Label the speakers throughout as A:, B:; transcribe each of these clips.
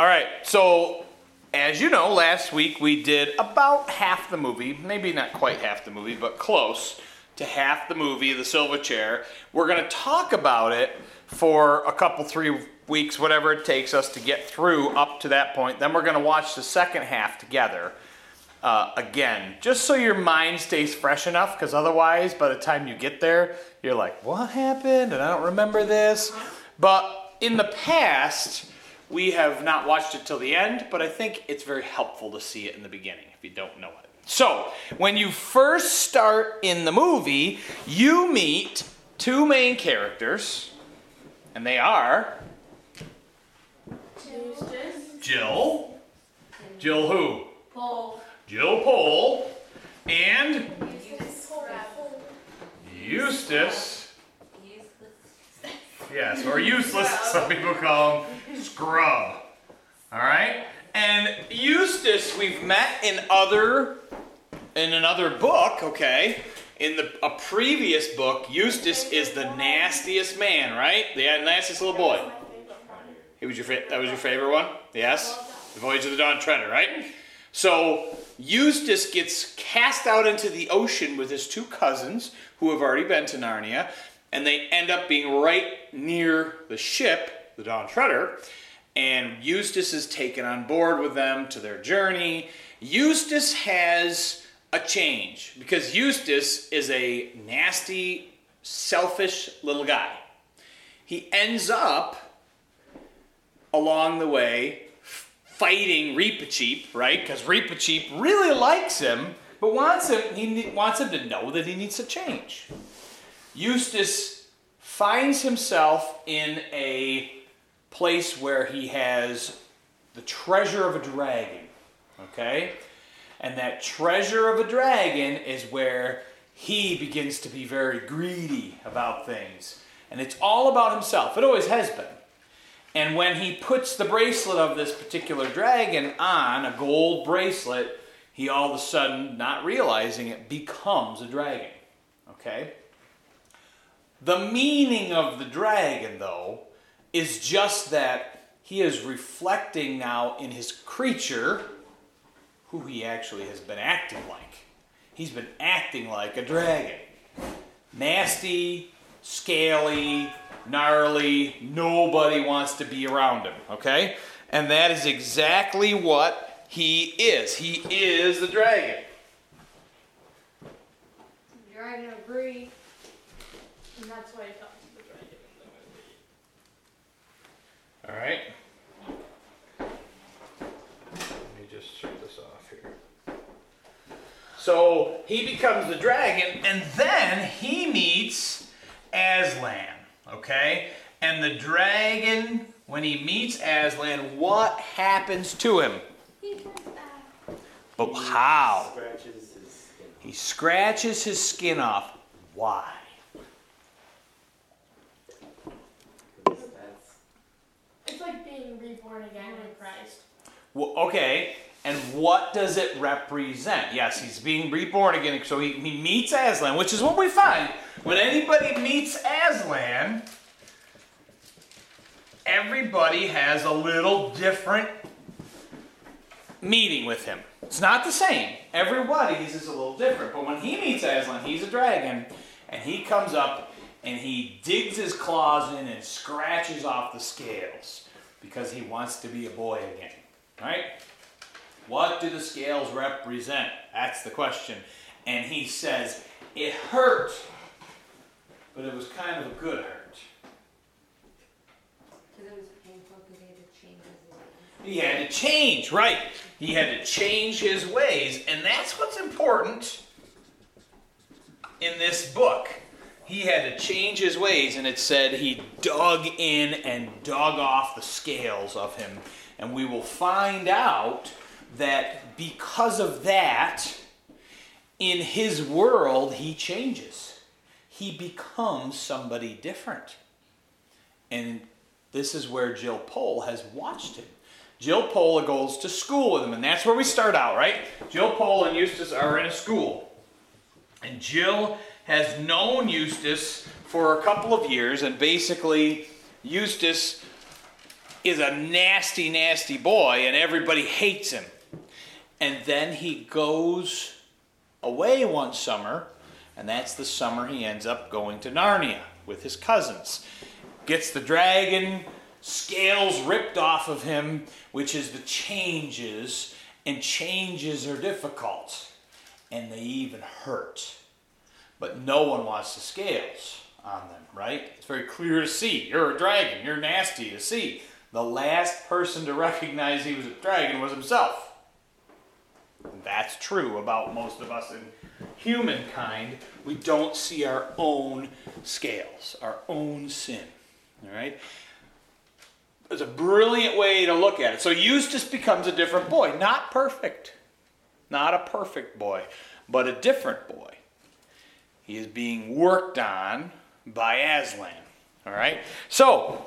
A: All right, so as you know, last week we did about half the movie, maybe not quite half the movie, but close to half the movie, The Silver Chair. We're going to talk about it for a couple, three weeks, whatever it takes us to get through up to that point. Then we're going to watch the second half together uh, again, just so your mind stays fresh enough, because otherwise, by the time you get there, you're like, what happened? And I don't remember this. But in the past, we have not watched it till the end, but I think it's very helpful to see it in the beginning if you don't know it. So, when you first start in the movie, you meet two main characters, and they are Jill. Jill who?
B: Paul.
A: Jill Pole and Eustace. Yes, or useless, some people call him Scrub. All right? And Eustace, we've met in other in another book, okay? In the a previous book, Eustace is the nastiest man, right? The nastiest little boy. He was your fa- that was your favorite one? Yes? The Voyage of the Dawn Treader, right? So Eustace gets cast out into the ocean with his two cousins who have already been to Narnia, and they end up being right near the ship, the Dawn Treader, and Eustace is taken on board with them to their journey. Eustace has a change because Eustace is a nasty, selfish little guy. He ends up along the way fighting Reepicheep, right? Because Reepicheep really likes him, but wants him he wants him to know that he needs to change. Eustace finds himself in a place where he has the treasure of a dragon, okay? And that treasure of a dragon is where he begins to be very greedy about things. And it's all about himself. It always has been. And when he puts the bracelet of this particular dragon on, a gold bracelet, he all of a sudden, not realizing it, becomes a dragon. Okay? The meaning of the dragon, though, is just that he is reflecting now in his creature who he actually has been acting like. He's been acting like a dragon. Nasty, scaly, gnarly, nobody wants to be around him, okay? And that is exactly what he is. He is the dragon.
B: Dragon agreed. And that's why he talks to the dragon in the movie.
A: All right. Let me just shut this off here. So he becomes the dragon, and then he meets Aslan. Okay? And the dragon, when he meets Aslan, what happens to him?
B: He comes back.
A: But how?
C: Scratches his skin.
A: He scratches his skin off. Why?
C: That's
B: It's like being reborn again in Christ.
A: Well, okay, and what does it represent? Yes, he's being reborn again, so he, he meets Aslan, which is what we find. When anybody meets Aslan, everybody has a little different meeting with him. It's not the same. Everybody's is a little different. But when he meets Aslan, he's a dragon, and he comes up and he digs his claws in and scratches off the scales because he wants to be a boy again. Right? What do the scales represent? That's the question. And he says, It hurt, but it was kind of a good hurt.
D: Because it was painful because he had to change his ways.
A: He had to change, right? He had to change his ways, and that's what's important in this book. He had to change his ways, and it said he dug in and dug off the scales of him. And we will find out that because of that, in his world, he changes. He becomes somebody different. And this is where Jill Pole has watched him. Jill Pole goes to school with him, and that's where we start out, right? Jill Pole and Eustace are in a school. And Jill has known Eustace for a couple of years, and basically, Eustace is a nasty, nasty boy, and everybody hates him. And then he goes away one summer, and that's the summer he ends up going to Narnia with his cousins. Gets the dragon scales ripped off of him, which is the changes, and changes are difficult, and they even hurt. But no one wants the scales on them, right? It's very clear to see. You're a dragon, you're nasty to see. The last person to recognize he was a dragon was himself. That's true about most of us in humankind. We don't see our own scales, our own sin. All right? It's a brilliant way to look at it. So Eustace becomes a different boy. Not perfect. Not a perfect boy, but a different boy. He is being worked on by Aslan. All right? So,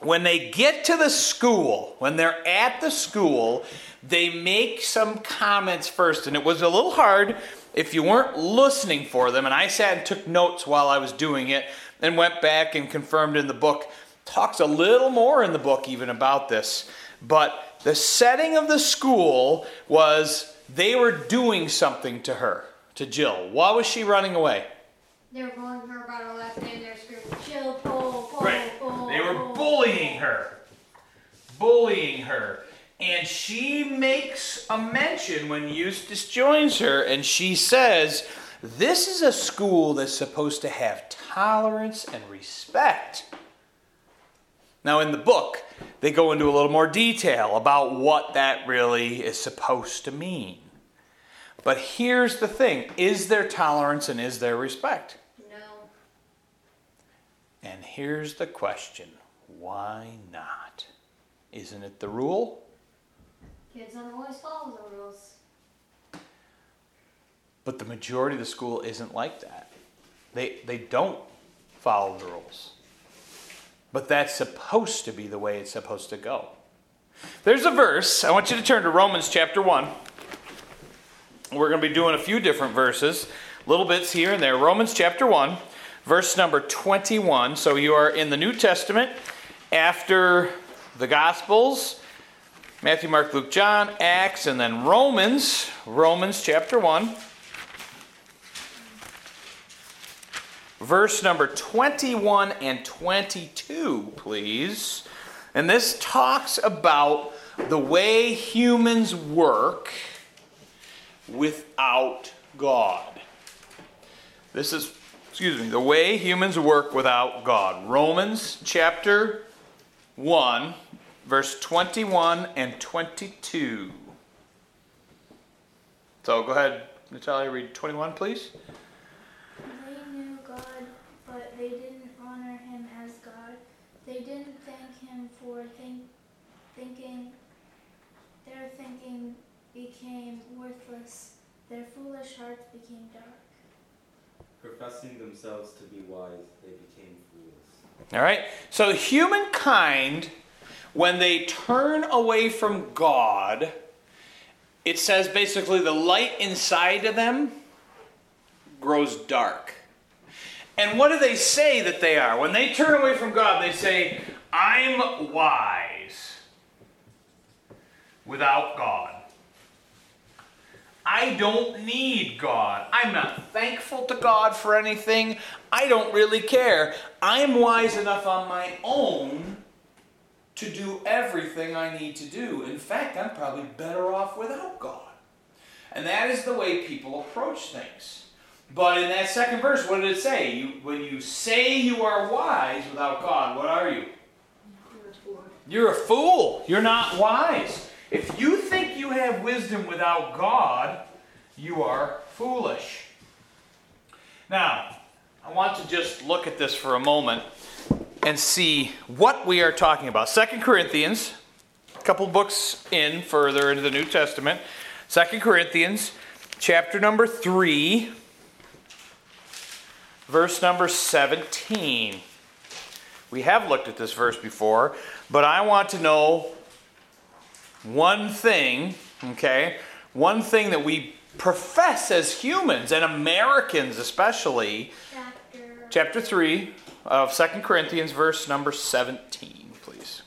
A: when they get to the school, when they're at the school, they make some comments first. And it was a little hard if you weren't listening for them. And I sat and took notes while I was doing it and went back and confirmed in the book. Talks a little more in the book even about this. But the setting of the school was they were doing something to her, to Jill. Why was she running away?
D: They were bullying her about her last name. They were screaming, "Chill, pull, pull,
A: Right.
D: pull."
A: They were
D: pull."
A: bullying her. Bullying her. And she makes a mention when Eustace joins her, and she says, This is a school that's supposed to have tolerance and respect. Now, in the book, they go into a little more detail about what that really is supposed to mean. But here's the thing is there tolerance and is there respect?
D: No.
A: And here's the question why not? Isn't it the rule?
D: Kids don't always follow the rules.
A: But the majority of the school isn't like that. They, they don't follow the rules. But that's supposed to be the way it's supposed to go. There's a verse. I want you to turn to Romans chapter 1. We're going to be doing a few different verses, little bits here and there. Romans chapter 1, verse number 21. So you are in the New Testament after the Gospels Matthew, Mark, Luke, John, Acts, and then Romans. Romans chapter 1. Verse number 21 and 22, please. And this talks about the way humans work without God. This is, excuse me, the way humans work without God. Romans chapter 1, verse 21 and 22. So go ahead, Natalia, read 21, please.
B: They knew God, but they didn't honor him as God. They didn't thank him for think, thinking. Their thinking became worthless. Their foolish hearts became dark.
C: Professing themselves to be wise, they became fools.
A: All right? So humankind, when they turn away from God, it says basically the light inside of them grows dark. And what do they say that they are? When they turn away from God, they say, I'm wise without God. I don't need God. I'm not thankful to God for anything. I don't really care. I'm wise enough on my own to do everything I need to do. In fact, I'm probably better off without God. And that is the way people approach things. But in that second verse, what did it say? You, when you say you are wise without God, what are you? You're a fool. You're not wise. If you think you have wisdom without God, you are foolish. Now, I want to just look at this for a moment and see what we are talking about. Second Corinthians, a couple books in further into the New Testament. Second Corinthians, chapter number 3, verse number 17. We have looked at this verse before, but I want to know one thing, okay? One thing that we profess as humans and Americans especially.
B: Chapter.
A: Chapter 3 of Second Corinthians, verse number 17, please.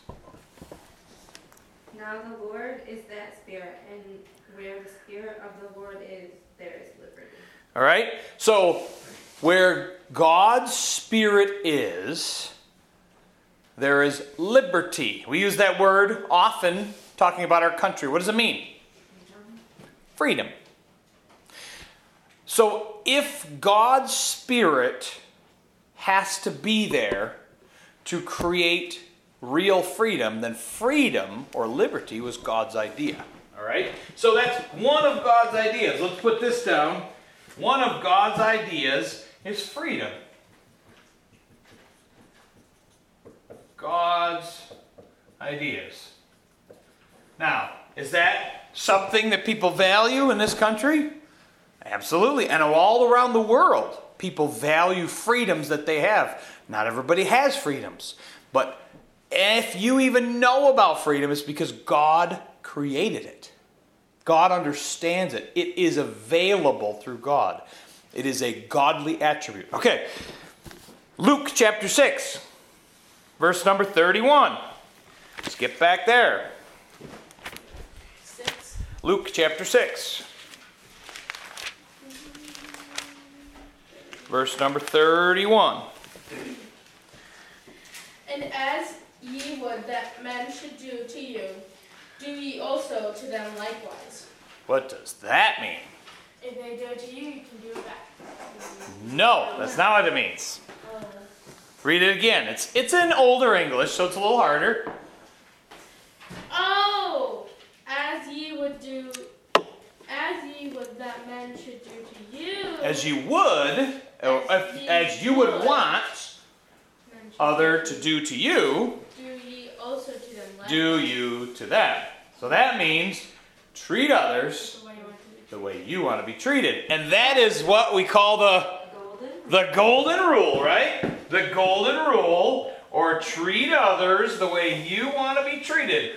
D: Now the Lord is that Spirit, and where the Spirit of the Lord is, there is liberty.
A: All right? So, where God's Spirit is, there is liberty. We use that word often talking about our country. What does it mean? Freedom. So, if God's Spirit has to be there to create real freedom, then freedom or liberty was God's idea. All right? So, that's one of God's ideas. Let's put this down. One of God's ideas is freedom. God's ideas. Now, is that something that people value in this country? Absolutely. And all around the world, people value freedoms that they have. Not everybody has freedoms. But if you even know about freedom, it's because God created it. God understands it. It is available through God. It is a godly attribute. Okay. Luke chapter 6, verse number 31. Let's back there. Luke chapter 6, verse number 31.
E: And as ye would that men should do to you, do ye also to them likewise.
A: What does that mean?
B: If they do it to you, you can do it back.
A: No, that's not what it means. Read it again. It's it's in older English, so it's a little harder.
E: oh, as ye would do, as ye would that men should do to you.
A: As you would, or if, as you would want other to do to you,
E: do ye also to them likewise.
A: do you to them. So that means treat others
E: The way you want to be
A: the way you want to be treated. And that is what we call the
D: Golden?
A: the golden rule, right? The golden rule or treat others the way you want to be treated.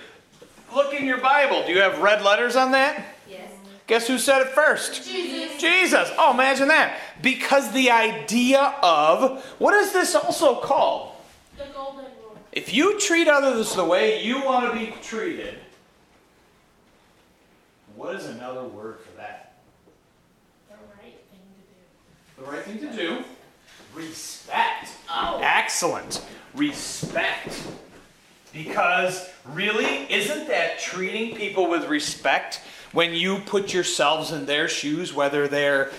A: Look in your Bible. Do you have red letters on that?
D: Yes.
A: Guess who said it first?
E: Jesus.
A: Jesus. Oh, imagine that. Because the idea of what is this also called?
E: The golden rule.
A: If you treat others the way you want to be treated, what is another word for that?
E: The right thing to do.
A: The right thing to do? Respect. Oh. Excellent. Respect. Because really, isn't that treating people with respect when you put yourselves in their shoes, whether they're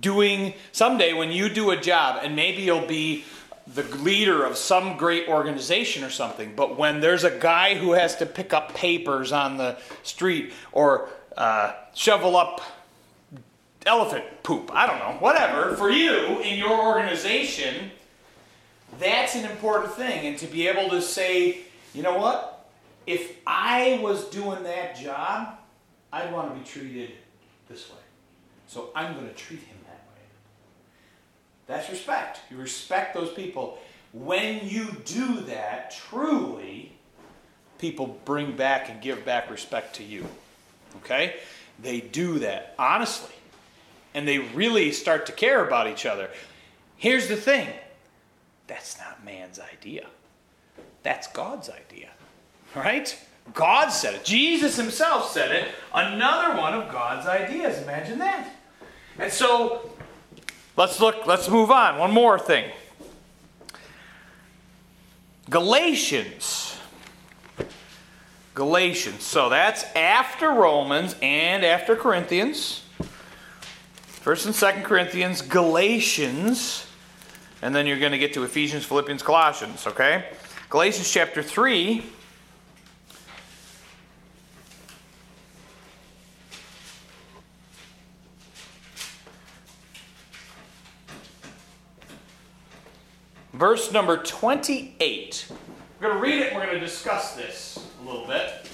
A: doing someday when you do a job and maybe you'll be the leader of some great organization or something, but when there's a guy who has to pick up papers on the street or uh, shovel up elephant poop, I don't know, whatever, for you in your organization, that's an important thing. And to be able to say, you know what? If I was doing that job, I'd want to be treated this way. So I'm going to treat him that way. That's respect. You respect those people. When you do that, truly, people bring back and give back respect to you. Okay? They do that honestly. And they really start to care about each other. Here's the thing that's not man's idea, that's God's idea. Right? God said it. Jesus himself said it. Another one of God's ideas. Imagine that. And so, let's look, let's move on. One more thing. Galatians. Galatians. So that's after Romans and after Corinthians. First and Second Corinthians, Galatians, and then you're going to get to Ephesians, Philippians, Colossians, okay? Galatians chapter 3. Verse number 28. We're going to read it, we're going to discuss this a little bit.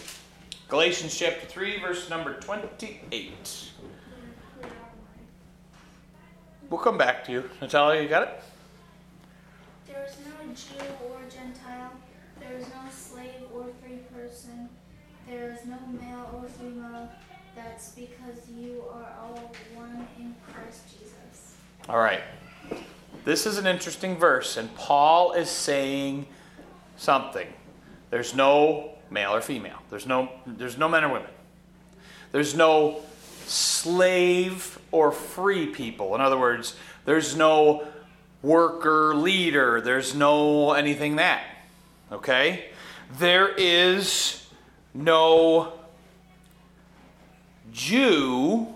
A: Galatians chapter 3, verse number 28. We'll come back to you. Natalia, you got it?
B: There is no Jew or Gentile. There is no slave or free person. There is no male or female. That's because you are all one in Christ Jesus.
A: All right. This is an interesting verse, and Paul is saying something. There's no male or female. There's no, there's no men or women. There's no slave or free people. In other words, there's no worker leader. There's no anything that. Okay? There is no Jew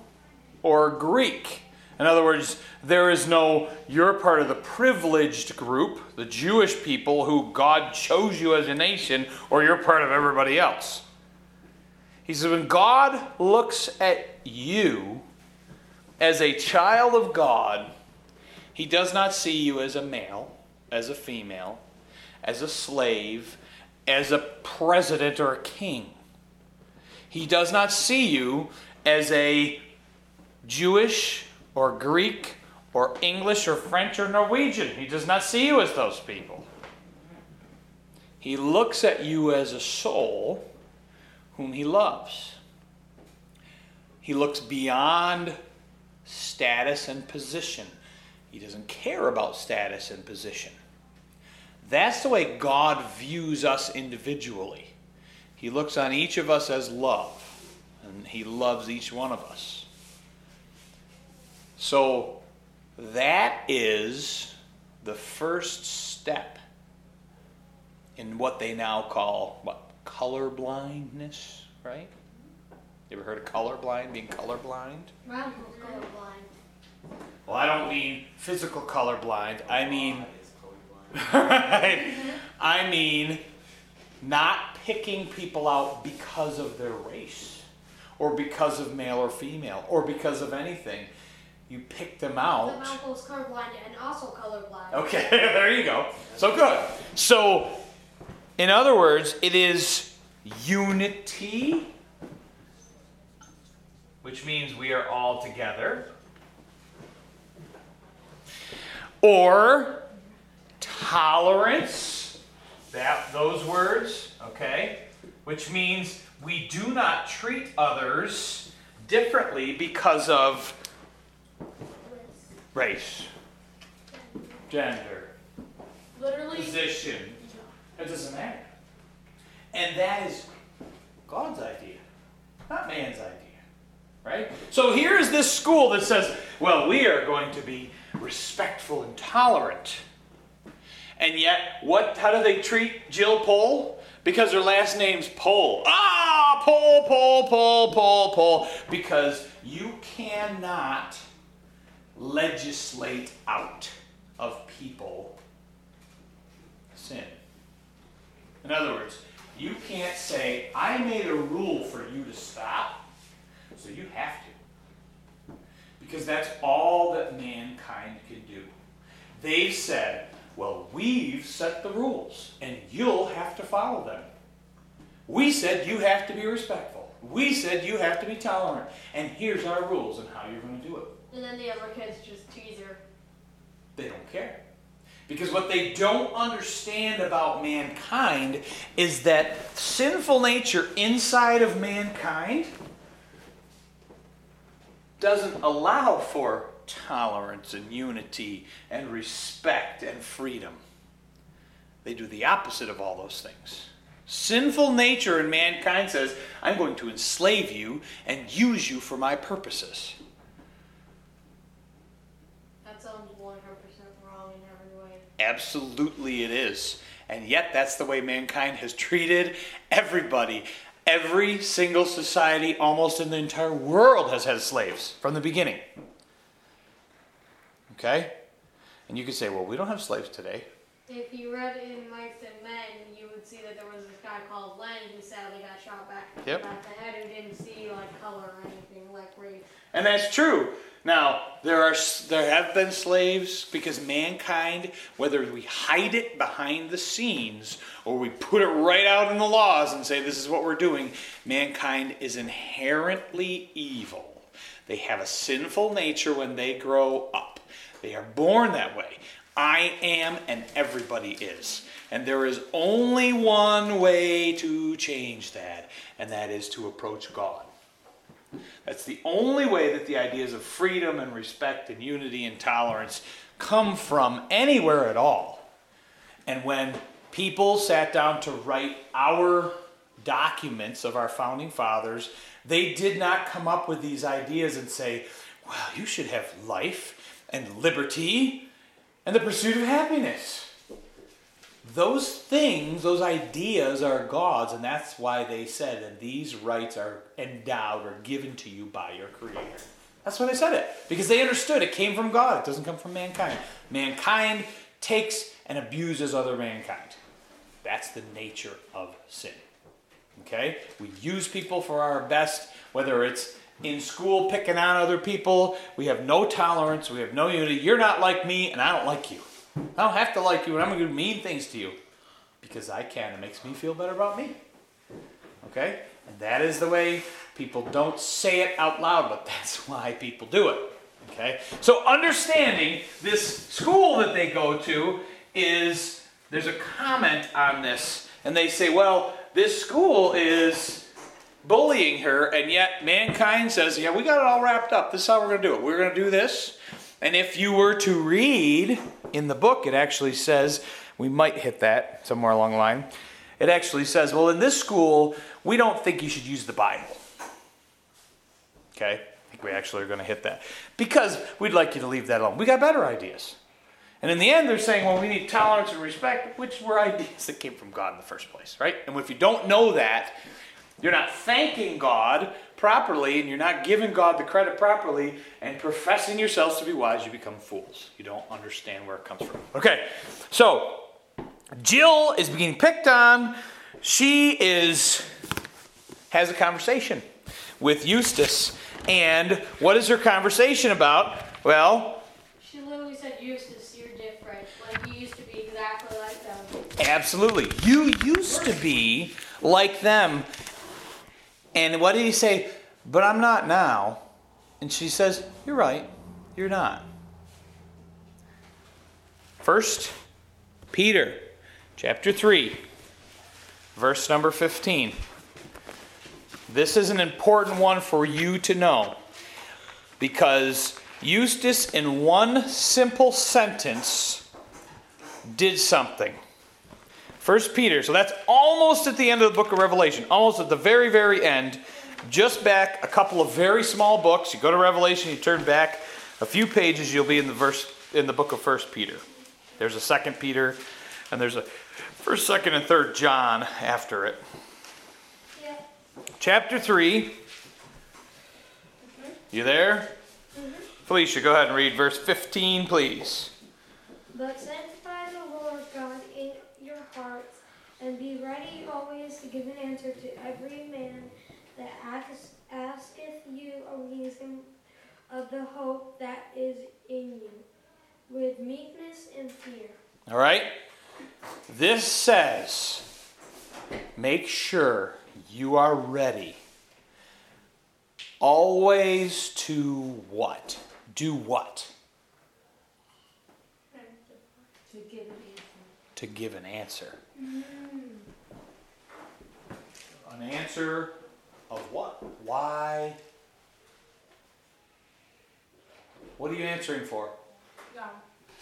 A: or Greek. In other words, there is no, you're part of the privileged group, the Jewish people who God chose you as a nation, or you're part of everybody else. He says, when God looks at you as a child of God, he does not see you as a male, as a female, as a slave, as a president or a king. He does not see you as a Jewish or Greek or English or French or Norwegian. He does not see you as those people. He looks at you as a soul whom he loves. He looks beyond status and position. He doesn't care about status and position. That's the way God views us individually. He looks on each of us as love, and He loves each one of us. So, that is the first step in what they now call what color blindness, right? You ever heard of colorblind, being colorblind?
B: Ron colorblind.
A: Well, I don't mean physical colorblind. I mean, right? I mean, not picking people out because of their race, or because of male or female, or because of anything. You pick them out.
F: My uncle's colorblind and also colorblind.
A: Okay, there you go. So good. So, in other words, it is unity, which means we are all together, or tolerance, that those words, okay, which means we do not treat others differently because of race, gender,
E: Literally,
A: position. It doesn't matter. And that is God's idea, not man's idea. Right? So here's this school that says, well, we are going to be respectful and tolerant. And yet, what how do they treat Jill Pole? Because her last name's Pole. Ah, Pole, Pole, Pole, Pole, Pole. Because you cannot legislate out of people sin. In other words, you can't say, I made a rule for you to stop, so you have to. Because that's all that mankind can do. They've said, well, we've set the rules, and you'll have to follow them. We said you have to be respectful. We said you have to be tolerant. And here's our rules and how you're going to do it.
F: And then the other kids just tease her.
A: They don't care. Because what they don't understand about mankind is that sinful nature inside of mankind doesn't allow for tolerance and unity and respect and freedom. They do the opposite of all those things. Sinful nature in mankind says, I'm going to enslave you and use you for my purposes.
F: That sounds 100% wrong in every way.
A: Absolutely, it is. And yet, that's the way mankind has treated everybody. Every single society, almost in the entire world, has had slaves from the beginning. Okay? And you could say, well, we don't have slaves today.
F: If you read in Mice and Men, you would see that there was this guy called Len who sadly got shot back
A: Yep.
F: back the head and didn't see like color or anything like race.
A: And that's true. Now, there are there have been slaves because mankind, whether we hide it behind the scenes or we put it right out in the laws and say this is what we're doing, mankind is inherently evil. They have a sinful nature when they grow up. They are born that way. I am and everybody is. And there is only one way to change that, and that is to approach God. That's the only way that the ideas of freedom and respect and unity and tolerance come from anywhere at all. And when people sat down to write our documents of our founding fathers, they did not come up with these ideas and say, well, you should have life and liberty and the pursuit of happiness. Those things, those ideas are God's, and that's why they said, and these rights are endowed or given to you by your Creator. That's why they said it, because they understood it came from God, it doesn't come from mankind. Mankind takes and abuses other mankind. That's the nature of sin. Okay? We use people for our best, whether it's in school picking on other people. We have no tolerance. We have no unity. You're not like me, and I don't like you. I don't have to like you, and I'm going to do mean things to you because I can. It makes me feel better about me. Okay? And that is the way people don't say it out loud, but that's why people do it. Okay? So, understanding this school that they go to is there's a comment on this, and they say, well, this school is bullying her, and yet mankind says, yeah, we got it all wrapped up. This is how we're going to do it. We're going to do this. And if you were to read in the book, it actually says, we might hit that somewhere along the line. It actually says, well, in this school, we don't think you should use the Bible. Okay? I think we actually are going to hit that. Because we'd like you to leave that alone. We got better ideas. And in the end, they're saying, well, we need tolerance and respect, which were ideas that came from God in the first place, right? And if you don't know that, you're not thanking God properly and you're not giving God the credit properly and professing yourselves to be wise, you become fools. You don't understand where it comes from. Okay, so Jill is being picked on. She is has a conversation with Eustace. And what is her conversation about? Well,
F: She literally said, Eustace, you're different. Like, you used to be exactly like them.
A: Absolutely. You used to be like them. And what did he say? But I'm not now. And she says, You're right. You're not. First Peter chapter 3, verse number 15. This is an important one for you to know because Eustace, in one simple sentence, did something. First Peter, so that's almost at the end of the book of Revelation, almost at the very, very end. Just back a couple of very small books. You go to Revelation, you turn back a few pages, you'll be in the verse in the book of First Peter. There's a second Peter, and there's a first, second, and third John after it.
B: Yeah.
A: Chapter 3. You there? Mm-hmm. Felicia, go ahead and read verse 15, please.
G: But sanctify the Lord God in your hearts, and be ready always to give an answer to every man that ask, asketh you a reason of the hope that is in you, with meekness and fear.
A: All right? This says make sure you are ready. Always to what? Do what?
D: To give an answer.
A: To give an answer. Mm-hmm. An answer of what? Why? What are you answering for?
F: No.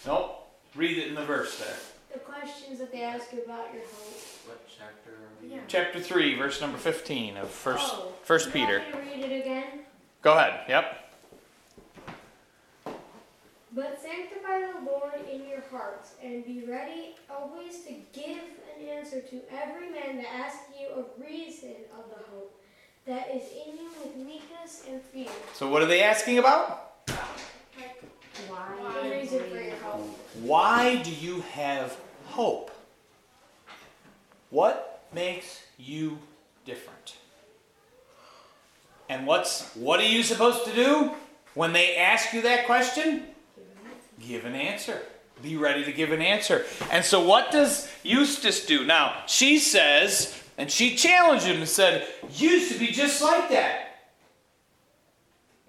A: Nope. Read it in the verse there.
G: The questions that they ask you about your hope.
C: What chapter are we
G: Yeah.
A: Chapter 3, verse number 15 of First,
G: Oh,
A: First Peter.
G: want me read it again?
A: Go ahead. Yep.
G: But sanctify the Lord in your hearts, and be ready always to give an answer to every man that asks you a reason of the hope that is in you with meekness and fear.
A: So, what are they asking about?
G: The reason for your hope.
A: Why do you have hope? What makes you different? And what's what are you supposed to do when they ask you that question? Give an answer. Be ready to give an answer. And so what does Eustace do? Now, she says, and she challenged him and said, used to be just like that.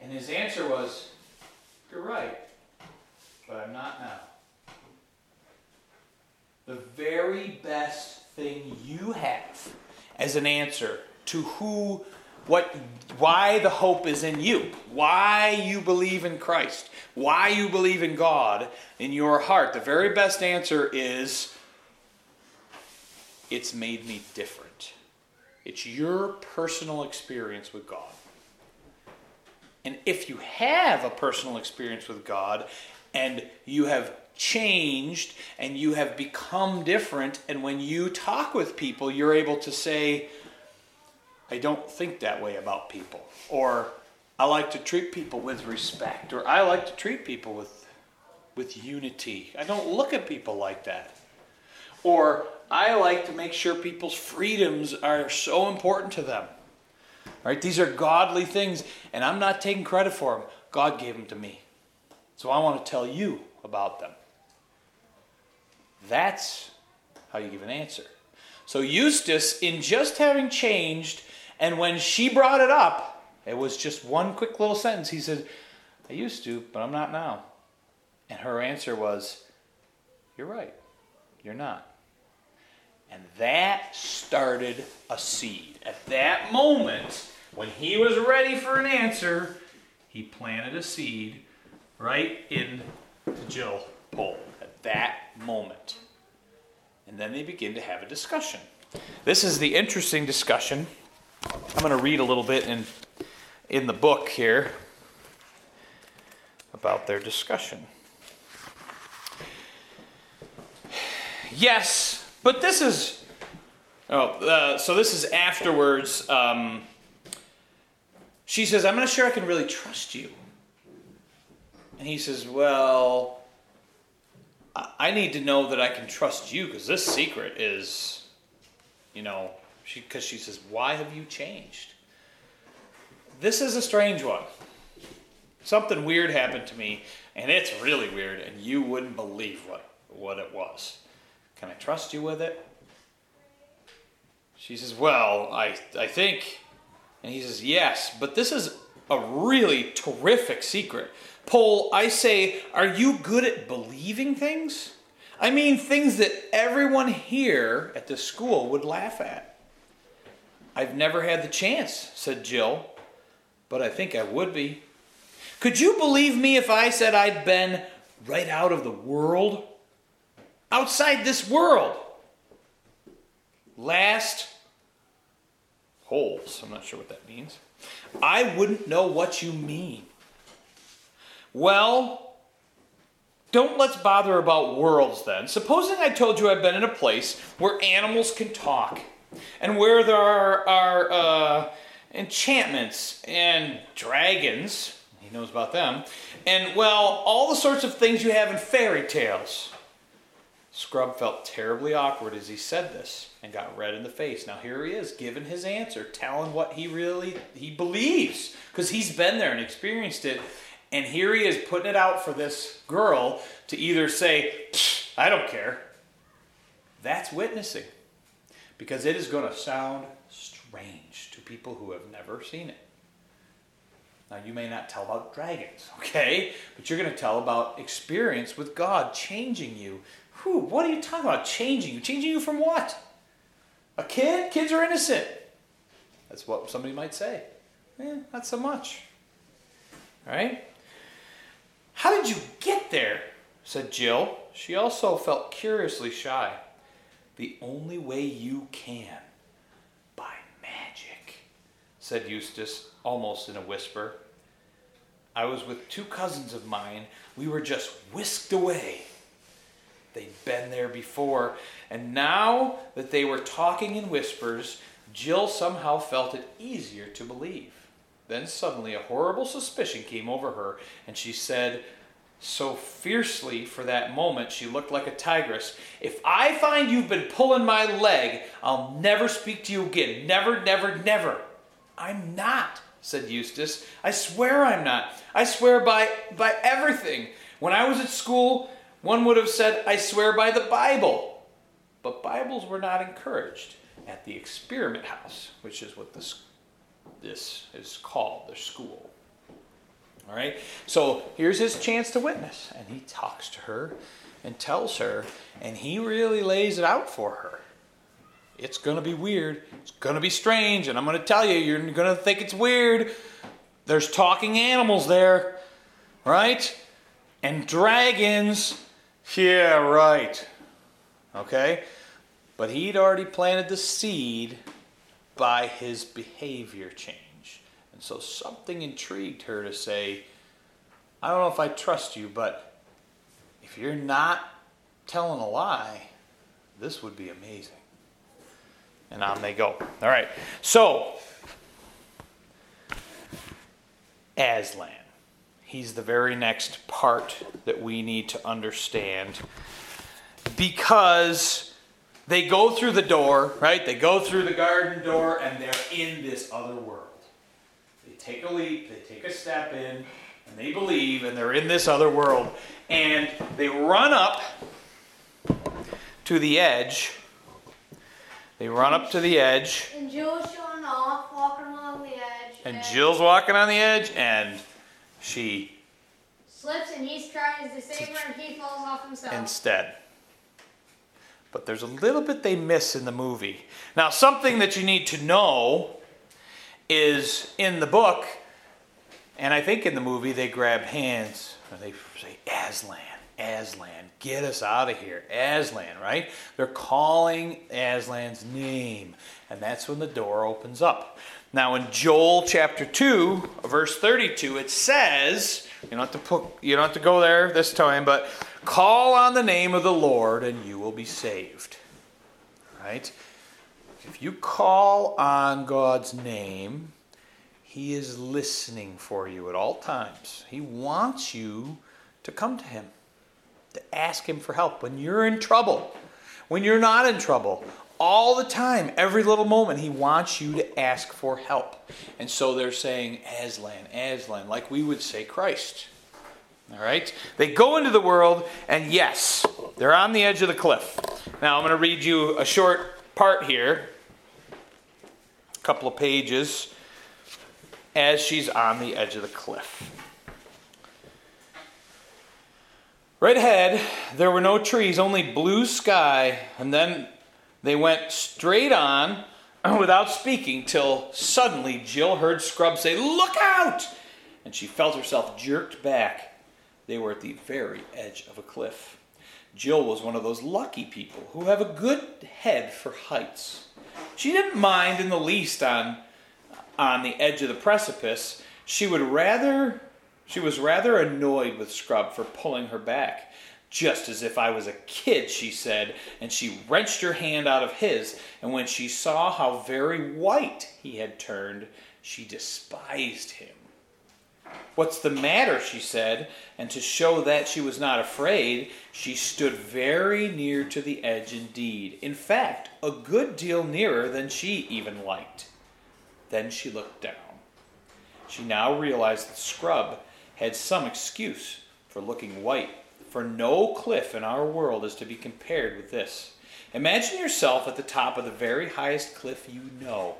A: And his answer was, You're right, but I'm not now the very best thing you have as an answer to who what why the hope is in you. Why you believe in christ. Why you believe in god in your heart. The very best answer is it's made me different. It's your personal experience with God. And if you have a personal experience with God and you have changed and you have become different, and when you talk with people, you're able to say, I don't think that way about people. Or I like to treat people with respect. Or I like to treat people with, with unity. I don't look at people like that. Or I like to make sure people's freedoms are so important to them. Right? These are godly things, and I'm not taking credit for them. God gave them to me. So I want to tell you about them. That's how you give an answer. So Eustace, in just having changed, and when she brought it up, it was just one quick little sentence. He said, I used to, but I'm not now. And her answer was, You're right. You're not. And that started a seed. At that moment, when he was ready for an answer, he planted a seed right in Jill Pole at that moment. And then they begin to have a discussion. This is the interesting discussion. I'm going to read a little bit in, in the book here about their discussion. Yes, but this is. Oh, uh, so this is afterwards. Um, she says, I'm not sure I can really trust you. And he says, Well, I, I need to know that I can trust you because this secret is, you know, because she, she says, Why have you changed? This is a strange one. Something weird happened to me, and it's really weird, and you wouldn't believe what, what it was. Can I trust you with it? She says, Well, I, I think. And he says, Yes, but this is a really terrific secret. Pole, I say, are you good at believing things? I mean, things that everyone here at the school would laugh at. I've never had the chance, said Jill, but I think I would be. Could you believe me if I said I'd been right out of the world? Outside this world? Last holes. I'm not sure what that means. I wouldn't know what you mean. Well, don't let's bother about worlds then. Supposing I told you I've been in a place where animals can talk and where there are, are uh, enchantments and dragons. He knows about them. And, well, all the sorts of things you have in fairy tales. Scrub felt terribly awkward as he said this and got red in the face. Now here he is giving his answer, telling what he really he believes because he's been there and experienced it. And here he is putting it out for this girl to either say, "I don't care." That's witnessing. Because it is going to sound strange to people who have never seen it. Now, you may not tell about dragons, okay? But you're going to tell about experience with God changing you Whew, what are you talking about? Changing you? Changing you from what? A kid? Kids are innocent. That's what somebody might say. Eh, not so much. All right? How did you get there? said Jill. She also felt curiously shy. The only way you can. By magic, said Eustace, almost in a whisper. I was with two cousins of mine. We were just whisked away They'd been there before. And now that they were talking in whispers, Jill somehow felt it easier to believe. Then suddenly a horrible suspicion came over her, and she said, so fiercely for that moment she looked like a tigress, If I find you've been pulling my leg, I'll never speak to you again. Never, never, never. I'm not, said Eustace. I swear I'm not. I swear by, by everything. When I was at school, one would have said, I swear by the Bible. But Bibles were not encouraged at the experiment house, which is what this, this is called, the school. All right? So here's his chance to witness. And he talks to her and tells her, and he really lays it out for her. It's going to be weird. It's going to be strange. And I'm going to tell you, you're going to think it's weird. There's talking animals there, right? And dragons yeah, right. Okay? But he'd already planted the seed by his behavior change. And so something intrigued her to say, I don't know if I trust you, but if you're not telling a lie, this would be amazing. And on they go. All right. So, Aslan. He's the very next part that we need to understand because they go through the door, right? They go through the garden door and they're in this other world. Take a leap, they take a step in, and they believe, and they're in this other world. And they run up to the edge. They run up to the edge,
F: And Jill's showing off, walking along the edge.
A: and Jill's walking on the edge, and she
F: slips and he's trying to save her and he falls off himself.
A: instead. But there's a little bit they miss in the movie. Now, something that you need to know is in the book, and I think in the movie, they grab hands and they say, Aslan, Aslan, get us out of here. Aslan, right? They're calling Aslan's name, and that's when the door opens up. Now, in Joel chapter 2, verse 32, it says, you don't have to put, you don't have to go there this time, but call on the name of the Lord and you will be saved. Right? If you call on God's name, he is listening for you at all times. He wants you to come to him, to ask him for help when you're in trouble, when you're not in trouble. All the time, every little moment, he wants you to ask for help. And so they're saying, Aslan, Aslan, like we would say Christ. All right? They go into the world, and yes, they're on the edge of the cliff. Now, I'm going to read you a short part here, couple of pages, as she's on the edge of the cliff. Right ahead, there were no trees, only blue sky, and then they went straight on without speaking till suddenly Jill heard Scrub say, Look out! And she felt herself jerked back. They were at the very edge of a cliff. Jill was one of those lucky people who have a good head for heights. She didn't mind in the least on, on the edge of the precipice. She would rather she was rather annoyed with Scrub for pulling her back. Just as if I was a kid, she said, and she wrenched her hand out of his. And when she saw how very white he had turned, she despised him. What's the matter? she said, and to show that she was not afraid, she stood very near to the edge indeed. In fact, a good deal nearer than she even liked. Then she looked down. She now realized that Scrub had some excuse for looking white, for no cliff in our world is to be compared with this. Imagine yourself at the top of the very highest cliff you know.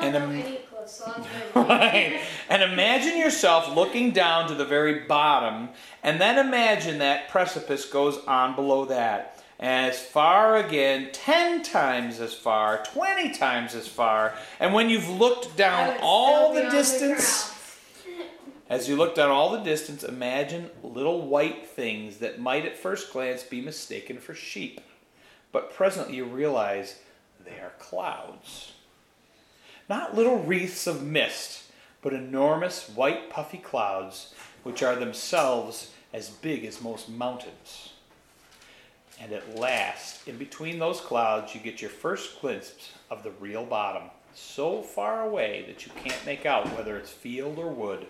A: And
F: know any close, so I'm.
A: Right. And imagine yourself looking down to the very bottom, and then imagine that precipice goes on below that. As far again, 10 times as far, 20 times as far. And when you've looked down all the distance,
F: ground.
A: as you look down all the distance, imagine little white things that might at first glance be mistaken for sheep. But presently you realize they are clouds. Not little wreaths of mist, but enormous white puffy clouds, which are themselves as big as most mountains. And at last, in between those clouds, you get your first glimpse of the real bottom, so far away that you can't make out whether it's field or wood,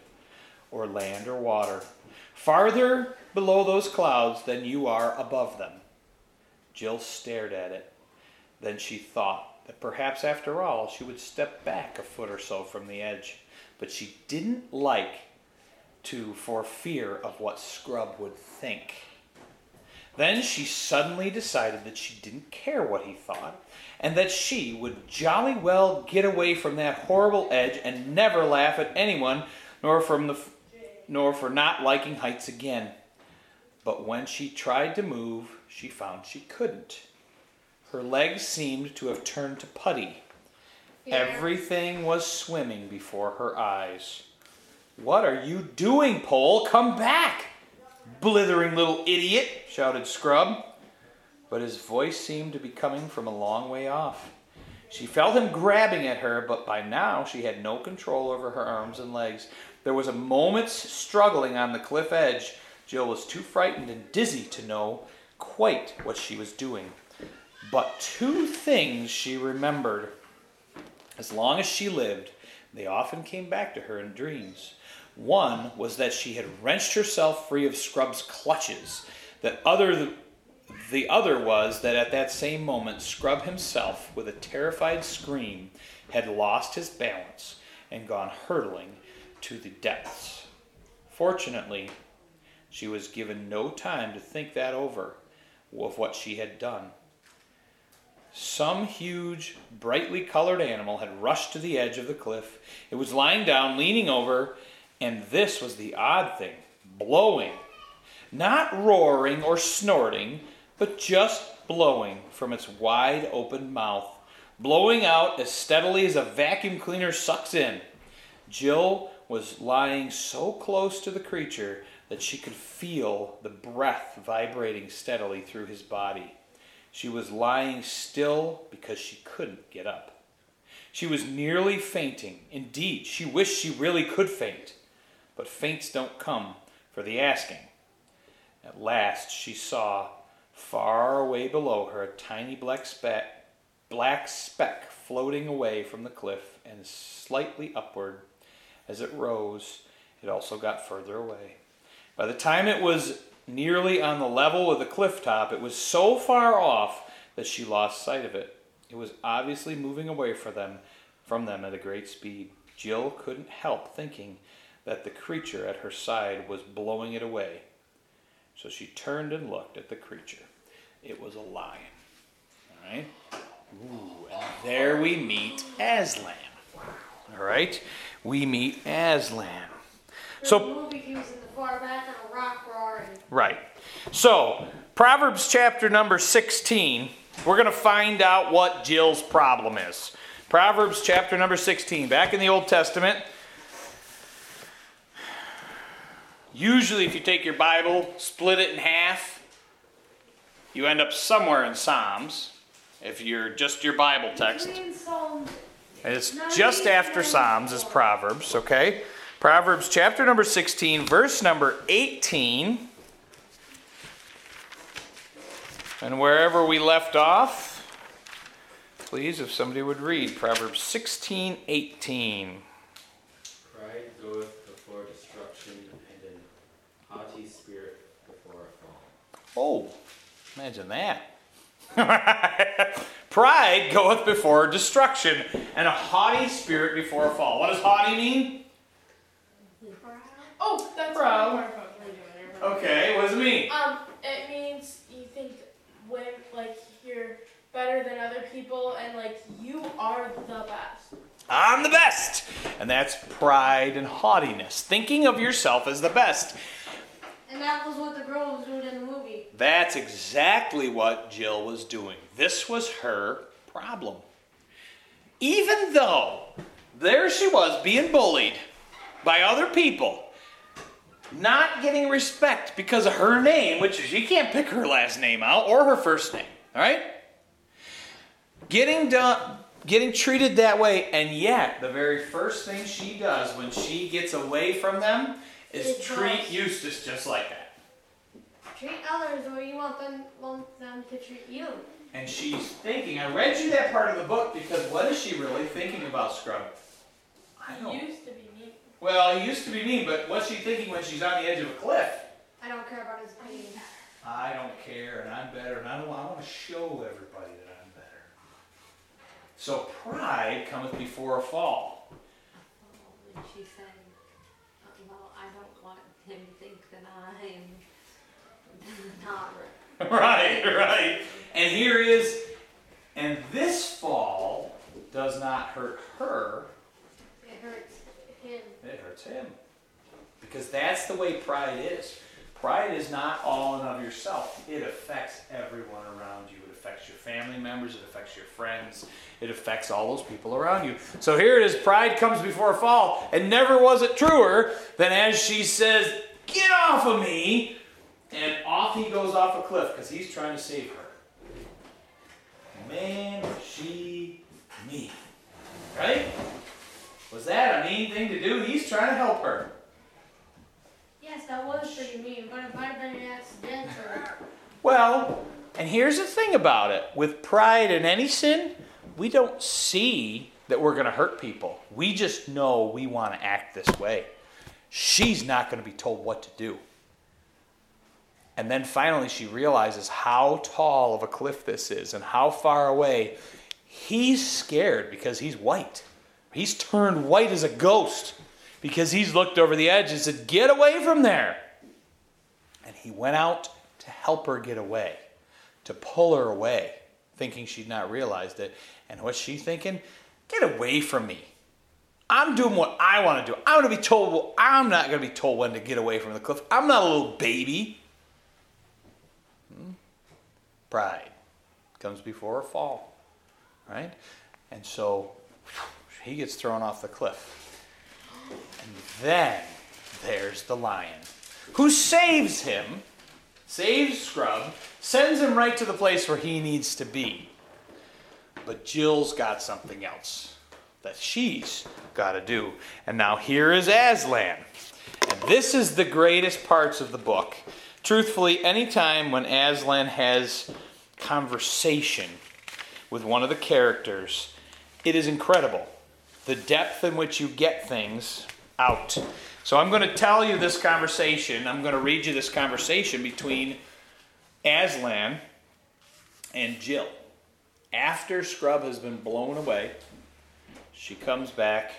A: or land or water. Farther below those clouds than you are above them. Jill stared at it. Then she thought that perhaps after all she would step back a foot or so from the edge. But she didn't like to for fear of what Scrub would think. Then she suddenly decided that she didn't care what he thought, and that she would jolly well get away from that horrible edge and never laugh at anyone, nor from the nor for not liking heights again. But when she tried to move, she found she couldn't. Her legs seemed to have turned to putty. Everything was swimming before her eyes. What are you doing, Pole? Come back! Blithering little idiot, shouted Scrub. But his voice seemed to be coming from a long way off. She felt him grabbing at her, but by now she had no control over her arms and legs. There was a moment's struggling on the cliff edge. Jill was too frightened and dizzy to know quite what she was doing. But two things she remembered. As long as she lived, they often came back to her in dreams. One was that she had wrenched herself free of Scrub's clutches. That other the other was that at that same moment Scrub himself, with a terrified scream, had lost his balance and gone hurtling to the depths. Fortunately, she was given no time to think that over of what she had done. Some huge, brightly colored animal had rushed to the edge of the cliff. It was lying down, leaning over, and this was the odd thing blowing. Not roaring or snorting, but just blowing from its wide open mouth, blowing out as steadily as a vacuum cleaner sucks in. Jill was lying so close to the creature that she could feel the breath vibrating steadily through his body. She was lying still because she couldn't get up. She was nearly fainting. Indeed, she wished she really could faint. But faints don't come for the asking. At last she saw, far away below her, a tiny black speck, black speck floating away from the cliff and slightly upward. As it rose, it also got further away. By the time it was nearly on the level of the cliff top, it was so far off that she lost sight of it. It was obviously moving away from them, from them at a great speed. Jill couldn't help thinking that the creature at her side was blowing it away. So she turned and looked at the creature. It was a lion. All right? Ooh, and there we meet Aslan. All right? We meet Aslan. So,
F: the movie he was in the far back on a rock roaring.
A: Right. So, Proverbs chapter number 16, we're going to find out what Jill's problem is. Proverbs chapter number 16, back in the Old Testament. Usually, if you take your Bible, split it in half, you end up somewhere in Psalms. If you're just your Bible text, and it's just after Psalms is Proverbs, okay? Proverbs chapter number 16, verse number 18. And wherever we left off, please, if somebody would read Proverbs 16, 18.
C: Pride goeth before destruction, and an haughty spirit before a fall.
A: Oh, imagine that. Pride goeth before destruction, and a haughty spirit before a fall. What does haughty mean?
E: Oh, that's
A: Bro.
E: what I'm doing.
A: Okay, what does it mean?
E: Um, it means you think when like you're better than other people and like you are the best.
A: I'm the best. And that's pride and haughtiness, thinking of yourself as the best.
F: And that was what the girl was doing in the movie.
A: That's exactly what Jill was doing. This was her problem. Even though there she was being bullied by other people, not getting respect because of her name, which she can't pick her last name out or her first name, all right? Getting done getting treated that way and yet the very first thing she does when she gets away from them is
G: Is
A: treat. Eustace just like that.
F: Treat others the way you want them want them to treat you.
A: And she's thinking, I read you that part of the book because what is she really thinking about Scrub? I don't.
E: used to be me.
A: Well, he used to be mean, but what's she thinking when she's on the edge of a cliff?
F: I don't care about his opinion.
A: I don't care, and I'm better, and I, don't, I want to show everybody that I'm better. So pride cometh before a fall.
D: When she said, well, I don't want him to think that I am not
A: right, right. And here is, and this fall does not hurt her,
F: It hurts him.
A: it hurts him. Because that's the way pride is. Pride is not all in of yourself. It affects everyone around you. It affects your family members. It affects your friends. It affects all those people around you. So here it is pride comes before a fall. And never was it truer than as she says, Get off of me! And off he goes off a cliff because he's trying to save her. Man, she me. Right? Was that a mean thing to do? He's trying to help her.
F: Yes, that was pretty mean, but it might have been an accidental.
A: Well, and here's the thing about it with pride and any sin, we don't see that we're going to hurt people. We just know we want to act this way. She's not going to be told what to do. And then finally, she realizes how tall of a cliff this is and how far away. He's scared because he's white. He's turned white as a ghost because he's looked over the edge and said, Get away from there. And he went out to help her get away, to pull her away, thinking she'd not realized it. And what's she thinking? Get away from me. I'm doing what I want to do. I'm going to be told, well, I'm not going to be told when to get away from the cliff. I'm not a little baby. Hmm? Pride comes before a fall, right? And so he gets thrown off the cliff. And then there's the lion who saves him, saves Scrub, sends him right to the place where he needs to be. But Jill's got something else that she's got to do. And now here is Aslan. And this is the greatest parts of the book. Truthfully, any time when Aslan has conversation with one of the characters, it is incredible. The depth in which you get things out. So I'm going to tell you this conversation. I'm going to read you this conversation between Aslan and Jill. After Scrub has been blown away, she comes back,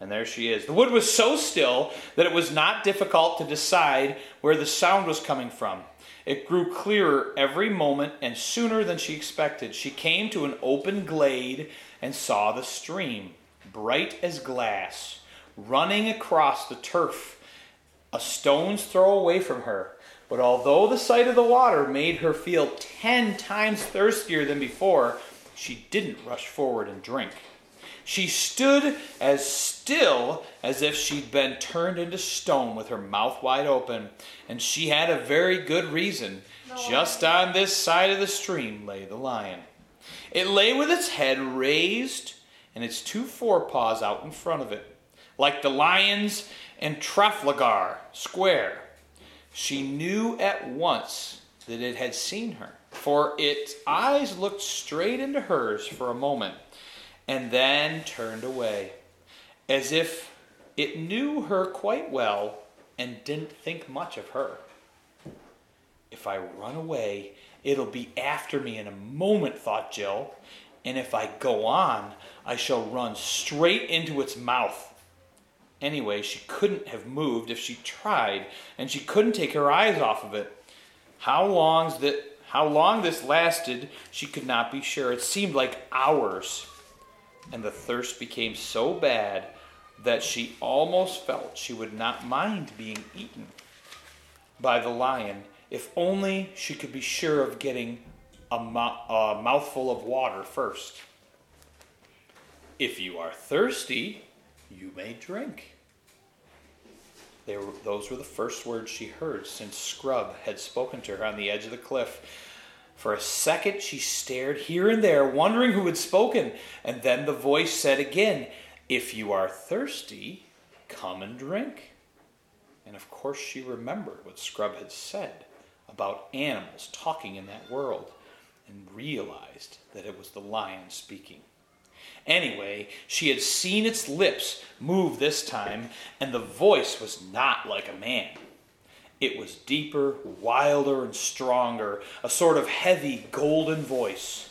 A: and there she is. The wood was so still that it was not difficult to decide where the sound was coming from. It grew clearer every moment, and sooner than she expected. She came to an open glade and saw the stream, bright as glass, running across the turf, a stone's throw away from her. But although the sight of the water made her feel ten times thirstier than before, she didn't rush forward and drink. She stood as still as if she'd been turned into stone with her mouth wide open, and she had a very good reason. Just on this side of the stream lay the lion. It lay with its head raised and its two forepaws out in front of it, like the lions in Trafalgar Square. She knew at once that it had seen her, for its eyes looked straight into hers for a moment and then turned away, as if it knew her quite well and didn't think much of her. If I run away, it'll be after me in a moment, thought Jill, and if I go on, I shall run straight into its mouth. Anyway, she couldn't have moved if she tried, and she couldn't take her eyes off of it. How long's that how long this lasted, she could not be sure. It seemed like hours. And the thirst became so bad that she almost felt she would not mind being eaten by the lion if only she could be sure of getting a, a mouthful of water first. If you are thirsty, you may drink. Were, those were the first words she heard since Scrub had spoken to her on the edge of the cliff. For a second, she stared here and there, wondering who had spoken, and then the voice said again, If you are thirsty, come and drink. And of course, she remembered what Scrub had said about animals talking in that world and realized that it was the lion speaking. Anyway, she had seen its lips move this time, and the voice was not like a man. It was deeper, wilder, and stronger, a sort of heavy, golden voice.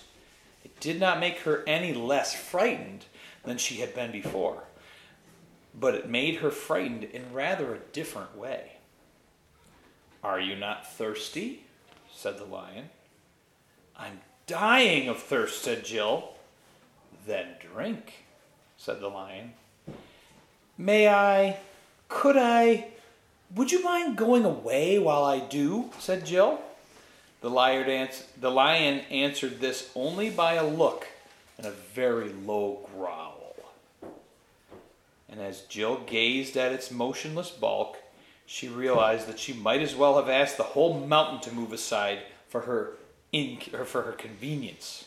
A: It did not make her any less frightened than she had been before, but it made her frightened in rather a different way. Are you not thirsty? said the lion. I'm dying of thirst, said Jill. Then drink, said the lion. May I, could I, would you mind going away while I do? said Jill. The lion, answered this only by a look and a very low growl. And as Jill gazed at its motionless bulk, she realized that she might as well have asked the whole mountain to move aside for her, in, for her convenience.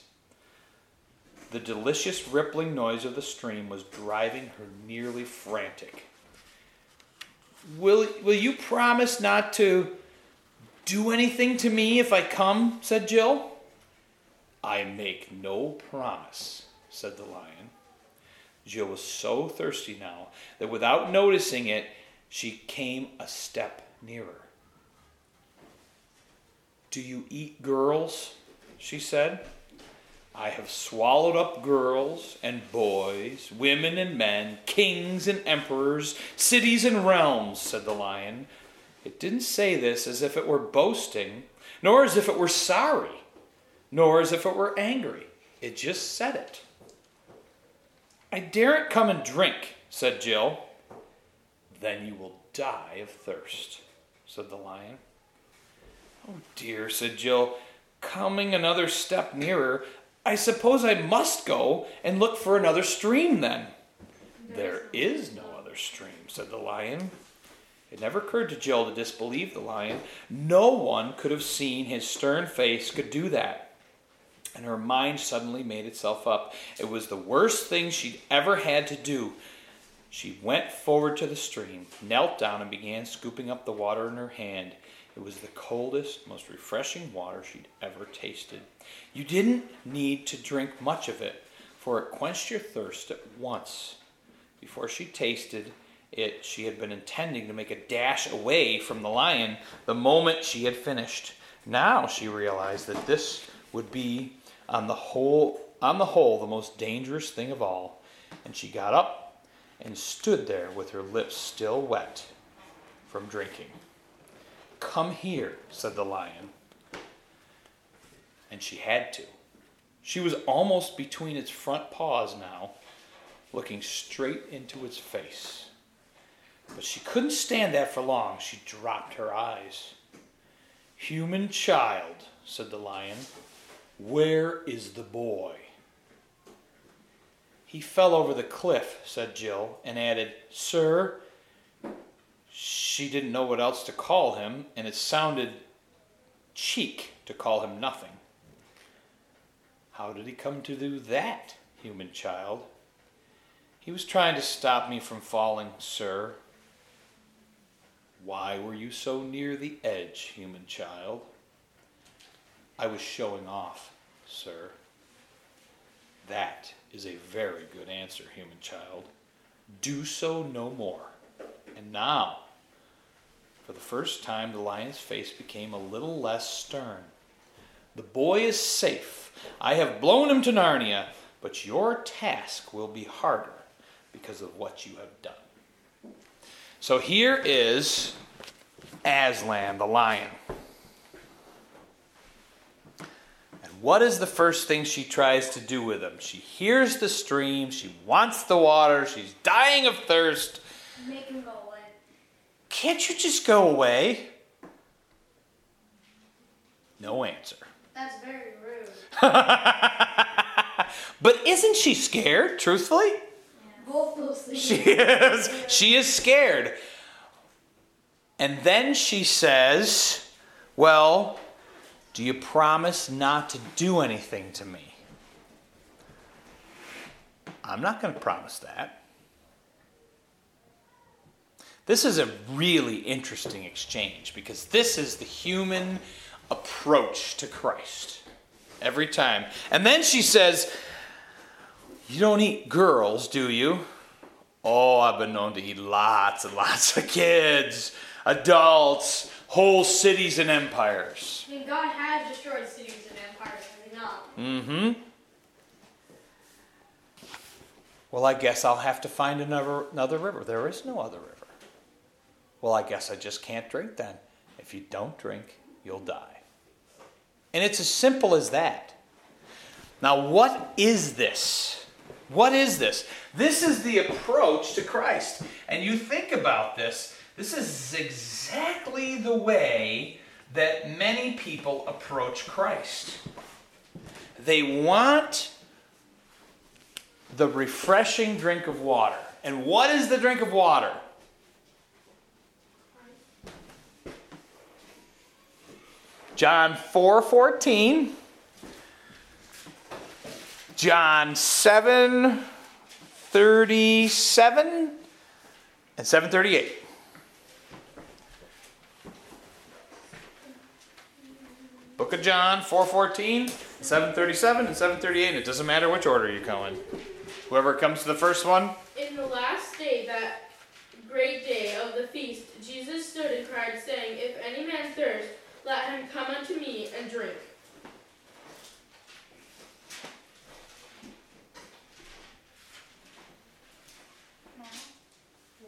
A: The delicious rippling noise of the stream was driving her nearly frantic. Will, will you promise not to do anything to me if I come? said Jill. I make no promise, said the lion. Jill was so thirsty now that without noticing it, she came a step nearer. Do you eat girls? she said. I have swallowed up girls and boys, women and men, kings and emperors, cities and realms, said the lion. It didn't say this as if it were boasting, nor as if it were sorry, nor as if it were angry. It just said it. I daren't come and drink, said Jill. Then you will die of thirst, said the lion. Oh dear, said Jill, coming another step nearer. I suppose I must go and look for another stream then. There is no other stream, said the lion. It never occurred to Jill to disbelieve the lion. No one could have seen his stern face could do that. And her mind suddenly made itself up. It was the worst thing she'd ever had to do. She went forward to the stream, knelt down, and began scooping up the water in her hand. It was the coldest, most refreshing water she'd ever tasted. You didn't need to drink much of it, for it quenched your thirst at once. Before she tasted it, she had been intending to make a dash away from the lion the moment she had finished. Now she realized that this would be, on the whole, on the whole, the most dangerous thing of all, and she got up and stood there with her lips still wet from drinking. Come here, said the lion. And she had to. She was almost between its front paws now, looking straight into its face. But she couldn't stand that for long. She dropped her eyes. Human child, said the lion, where is the boy? He fell over the cliff, said Jill, and added, Sir, she didn't know what else to call him, and it sounded cheek to call him nothing. How did he come to do that, human child? He was trying to stop me from falling, sir. Why were you so near the edge, human child? I was showing off, sir. That is a very good answer, human child. Do so no more. And now, for the first time, the lion's face became a little less stern. The boy is safe. I have blown him to Narnia, but your task will be harder because of what you have done. So here is Aslan, the lion. And what is the first thing she tries to do with him? She hears the stream, she wants the water, she's dying of thirst.
F: Make him go away.
A: Can't you just go away? No answer.
F: That's very rude.
A: but isn't she scared, truthfully?
F: Things.
A: She is. She is scared. And then she says, Well, do you promise not to do anything to me? I'm not going to promise that. This is a really interesting exchange because this is the human approach to Christ every time. And then she says, You don't eat girls, do you? Oh, I've been known to eat lots and lots of kids, adults, whole cities and empires.
F: I mean, God has destroyed cities and empires, has he not?
A: Mm hmm. Well, I guess I'll have to find another, another river. There is no other river. Well, I guess I just can't drink then. If you don't drink, you'll die. And it's as simple as that. Now, what is this? What is this? This is the approach to Christ. And you think about this, this is exactly the way that many people approach Christ. They want the refreshing drink of water. And what is the drink of water? John 4 14. John 7 37 and 738. Book of John 414, 737, and 738. And it doesn't matter which order you go in. Whoever comes to the first one.
E: In the last day, that great day of the feast, Jesus stood and cried, saying, If any man thirst, let him come unto me and drink.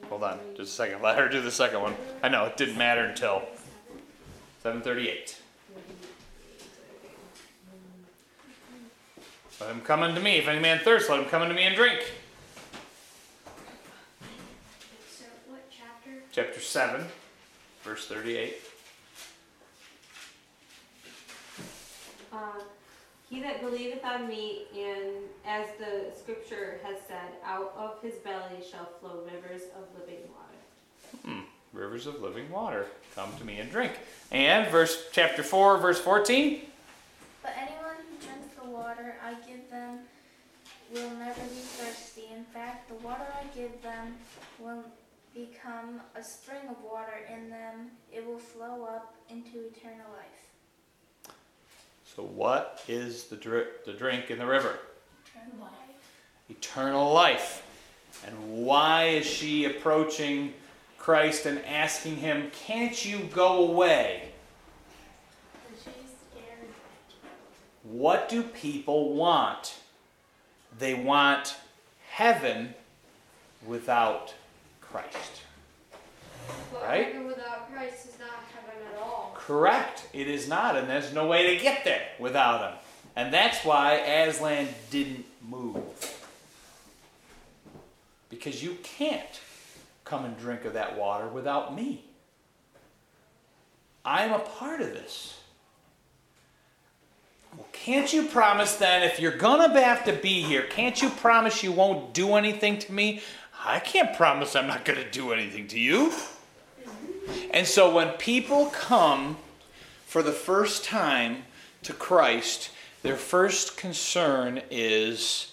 A: Hold on, just a second. Let her do the second one. I know it didn't matter until 738. Let him come unto me. If any man thirst, let him come unto me and drink.
G: So, what chapter?
A: Chapter 7, verse 38.
D: Uh, he that believeth on me, and as the scripture has said, out of his belly shall flow rivers of living water.
A: Rivers of living water. Come to me and drink. And verse chapter 4, verse 14.
B: But anyone who drinks the water I give them will never be thirsty. In fact, the water I give them will become a spring of water in them. It will flow up into eternal life.
A: So, what is the, dri- the drink in the river?
B: Eternal life.
A: eternal life. And why is she approaching Christ and asking him, Can't you go away?
F: she's scared.
A: What do people want? They want heaven without Christ.
F: But
A: Right?
F: heaven without Christ is not heaven at all.
A: Correct. It is not, and there's no way to get there without him. And that's why Aslan didn't move. Because you can't come and drink of that water without me. I'm a part of this. Well, can't you promise then, if you're to have to be here, can't you promise you won't do anything to me? I can't promise I'm not to do anything to you. And so when people come for the first time to Christ, their first concern is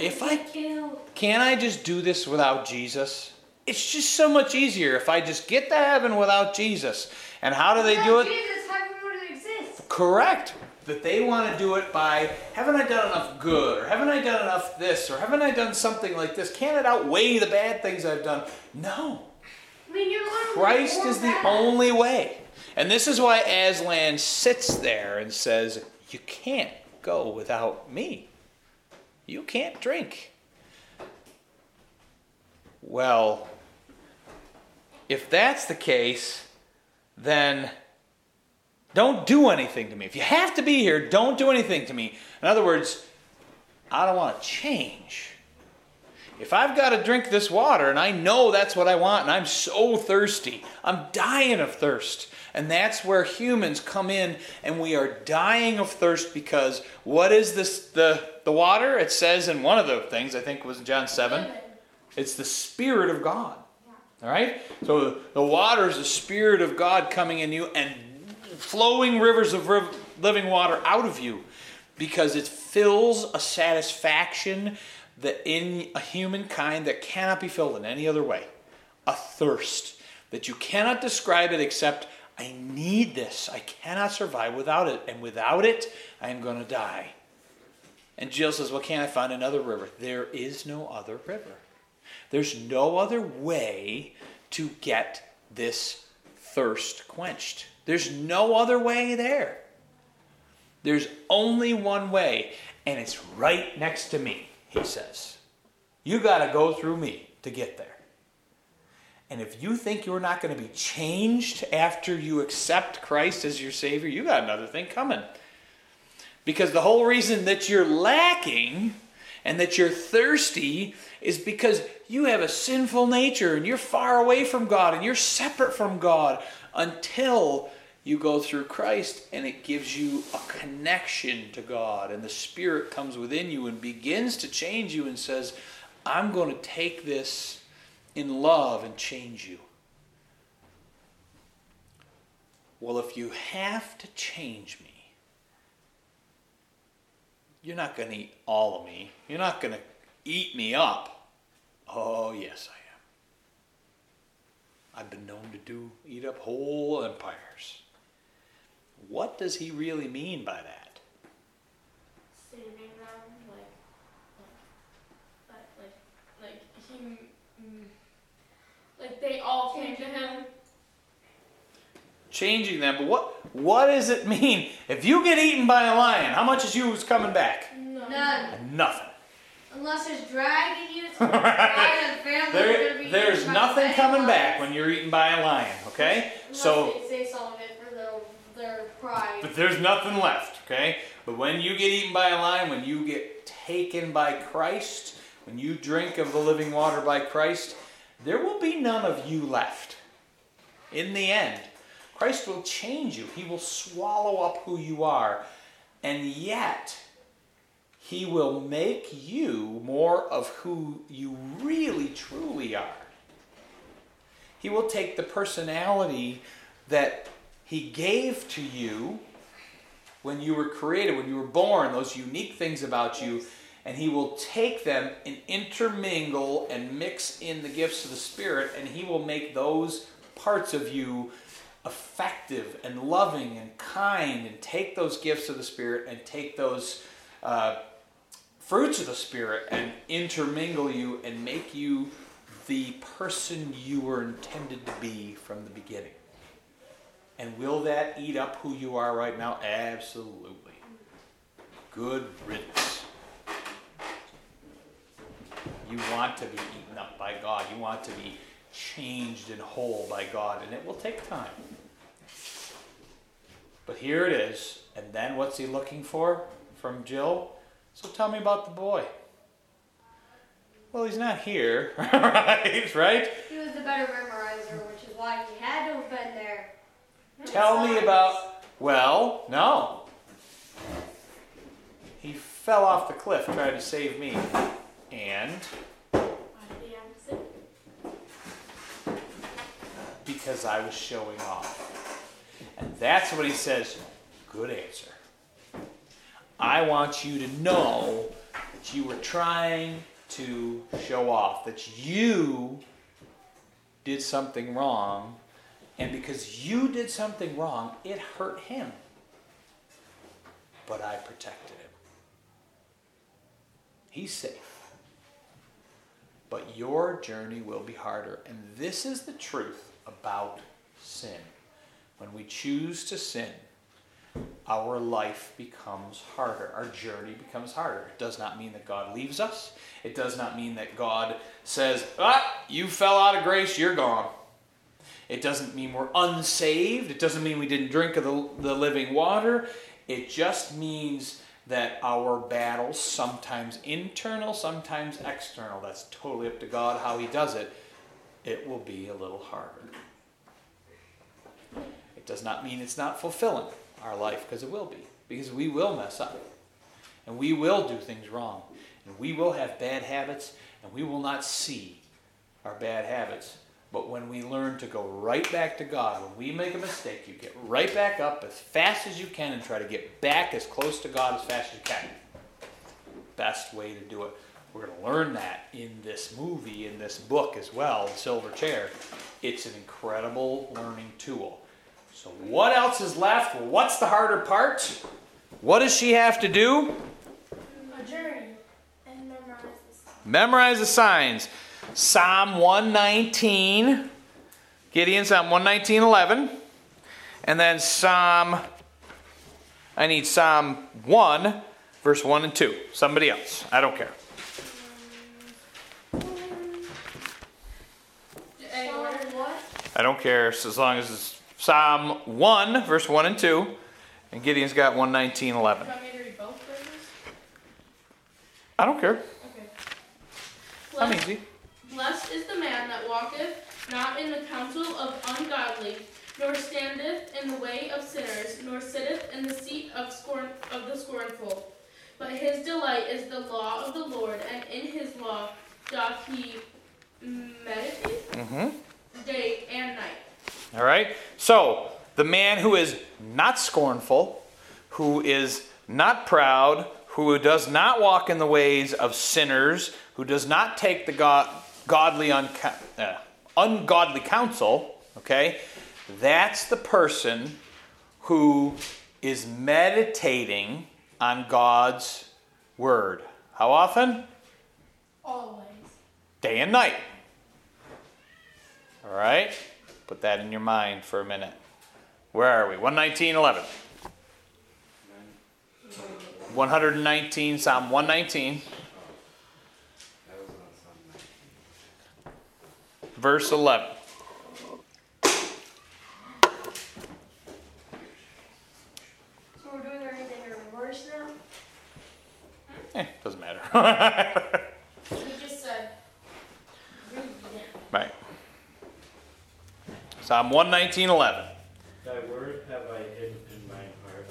A: If I- can I just do this without Jesus? It's just so much easier if I just get to heaven without Jesus. And how do they do
F: Without
A: it?
F: Jesus, heaven wouldn't exist.
A: Correct. That they want to do it by haven't I done enough good, or haven't I done enough this, or haven't I done something like this? Can it outweigh the bad things I've done? No.
F: I mean, you're
A: Christ is the only way. And this is why Aslan sits there and says, You can't go without me. You can't drink. Well, if that's the case, then don't do anything to me. If you have to be here, don't do anything to me. In other words, I don't want to change. If I've got to drink this water and I know that's what I want and I'm so thirsty, I'm dying of thirst. And that's where humans come in and we are dying of thirst because what is this the the water? It says in one of the things, I think it was in John 7, it's the spirit of God. All right? So the water is the spirit of God coming in you and flowing rivers of living water out of you because it fills a satisfaction that in a humankind that cannot be filled in any other way. A thirst that you cannot describe it except i need this. I cannot survive without it. And without it i am going to die. And jill says well can't i find another river? There is no other river. There's no other way to get this thirst quenched there's no other way there there's only one way, and it's right next to me, he says. You got to go through me to get there. And if you think you're not going to be changed after you accept Christ as your Savior, you got another thing coming. Because the whole reason that you're lacking and that you're thirsty is because you have a sinful nature and you're far away from God and you're separate from God until you go through Christ and it gives you a connection to God and the Spirit comes within you and begins to change you and says, I'm going to take this in love and change you. Well, if you have to change me, You're not going to eat all of me. You're not going to eat me up. Oh, yes, I am. I've been known to do eat up whole empires. What does he really mean by that?
E: Saving them, like, like, like, like he, mm, like they all came to him.
A: Changing them, but what what does it mean? If you get eaten by a lion, how much is you coming back?
E: No.
F: None.
A: Nothing.
F: Unless it's dragging you to the right. family
A: There, there's nothing coming back when you're eaten by a lion, okay?
F: Unless
A: So
F: they say something for their, pride.
A: But there's nothing left, okay? But when you get eaten by a lion, when you get taken by Christ, when you drink of the living water by Christ, there will be none of you left. In the end, Christ will change you, He will swallow up who you are, and yet, He will make you more of who you really truly are. He will take the personality that He gave to you when you were created, when you were born, those unique things about you, and He will take them and intermingle and mix in the gifts of the Spirit, and He will make those parts of you effective and loving and kind, and take those gifts of the Spirit and take those uh, fruits of the Spirit and intermingle you and make you the person you were intended to be from the beginning. And will that eat up who you are right now? Absolutely. Good riddance. You want to be eaten up by God. You want to be changed and whole by God, and it will take time. But here it is. And then what's he looking for from Jill? So tell me about the boy. Well, he's not here, right? Right?
F: He was the better memorizer, which is why he had to have been there.
A: Tell me about. Well, no. He fell off the cliff trying to save me. And
E: I the opposite.
A: because I was showing off. And that's what he says. Good answer. I want you to know that you were trying to show off, that you did something wrong, and because you did something wrong, it hurt him. But I protected him. He's safe. But your journey will be harder. And this is the truth about sin. When we choose to sin, our life becomes harder. Our journey becomes harder. It does not mean that God leaves us. It does not mean that God says, ah, you fell out of grace, you're gone. It doesn't mean we're unsaved. It doesn't mean we didn't drink of the, the living water. It just means that our battles, sometimes internal, sometimes external, that's totally up to God how He does it, it will be a little harder. It does not mean it's not fulfilling our life, because it will be, because we will mess up, and we will do things wrong, and we will have bad habits, and we will not see our bad habits. But when we learn to go right back to God, when we make a mistake, you get right back up as fast as you can and try to get back as close to God as fast as you can. Best way to do it. We're going to learn that in this movie, in this book as well, Silver Chair. It's an incredible learning tool. So, what else is left? Well, what's the harder part? What does she have to do?
E: A journey.
B: And memorize this.
A: Memorize the signs. Psalm 119, Gideon, Psalm 119, 11. And then Psalm, I need Psalm 1, verse 1 and 2. Somebody else. I don't care.
E: Any order?
B: what?
A: I don't care so as long as it's Psalm 1, verse 1 and 2. And Gideon's got 119, 11.
E: Do you want me to read both verses?
A: I don't care.
E: Okay.
A: I'm easy.
E: Blessed is the man that walketh not in the counsel of ungodly, nor standeth in the way of sinners, nor sitteth in the seat of scorn of the scornful. But his delight is the law of the Lord, and in his law doth he meditate
A: Mm-hmm.
E: day and night.
A: All right? So, the man who is not scornful, who is not proud, who does not walk in the ways of sinners, who does not take the God, godly unca- uh, ungodly counsel, okay? That's the person who is meditating on God's word. How often?
E: Always.
A: Day and night. All right? Put that in your mind for a minute. Where are we? 119, 11. 119, Psalm 119,
C: That was on Psalm 19.
A: Verse 11.
G: So we're doing everything in reverse now?
A: Eh, doesn't matter.
E: He just said,
A: right. Psalm 119, 11.
C: Thy word have I hidden in mine heart,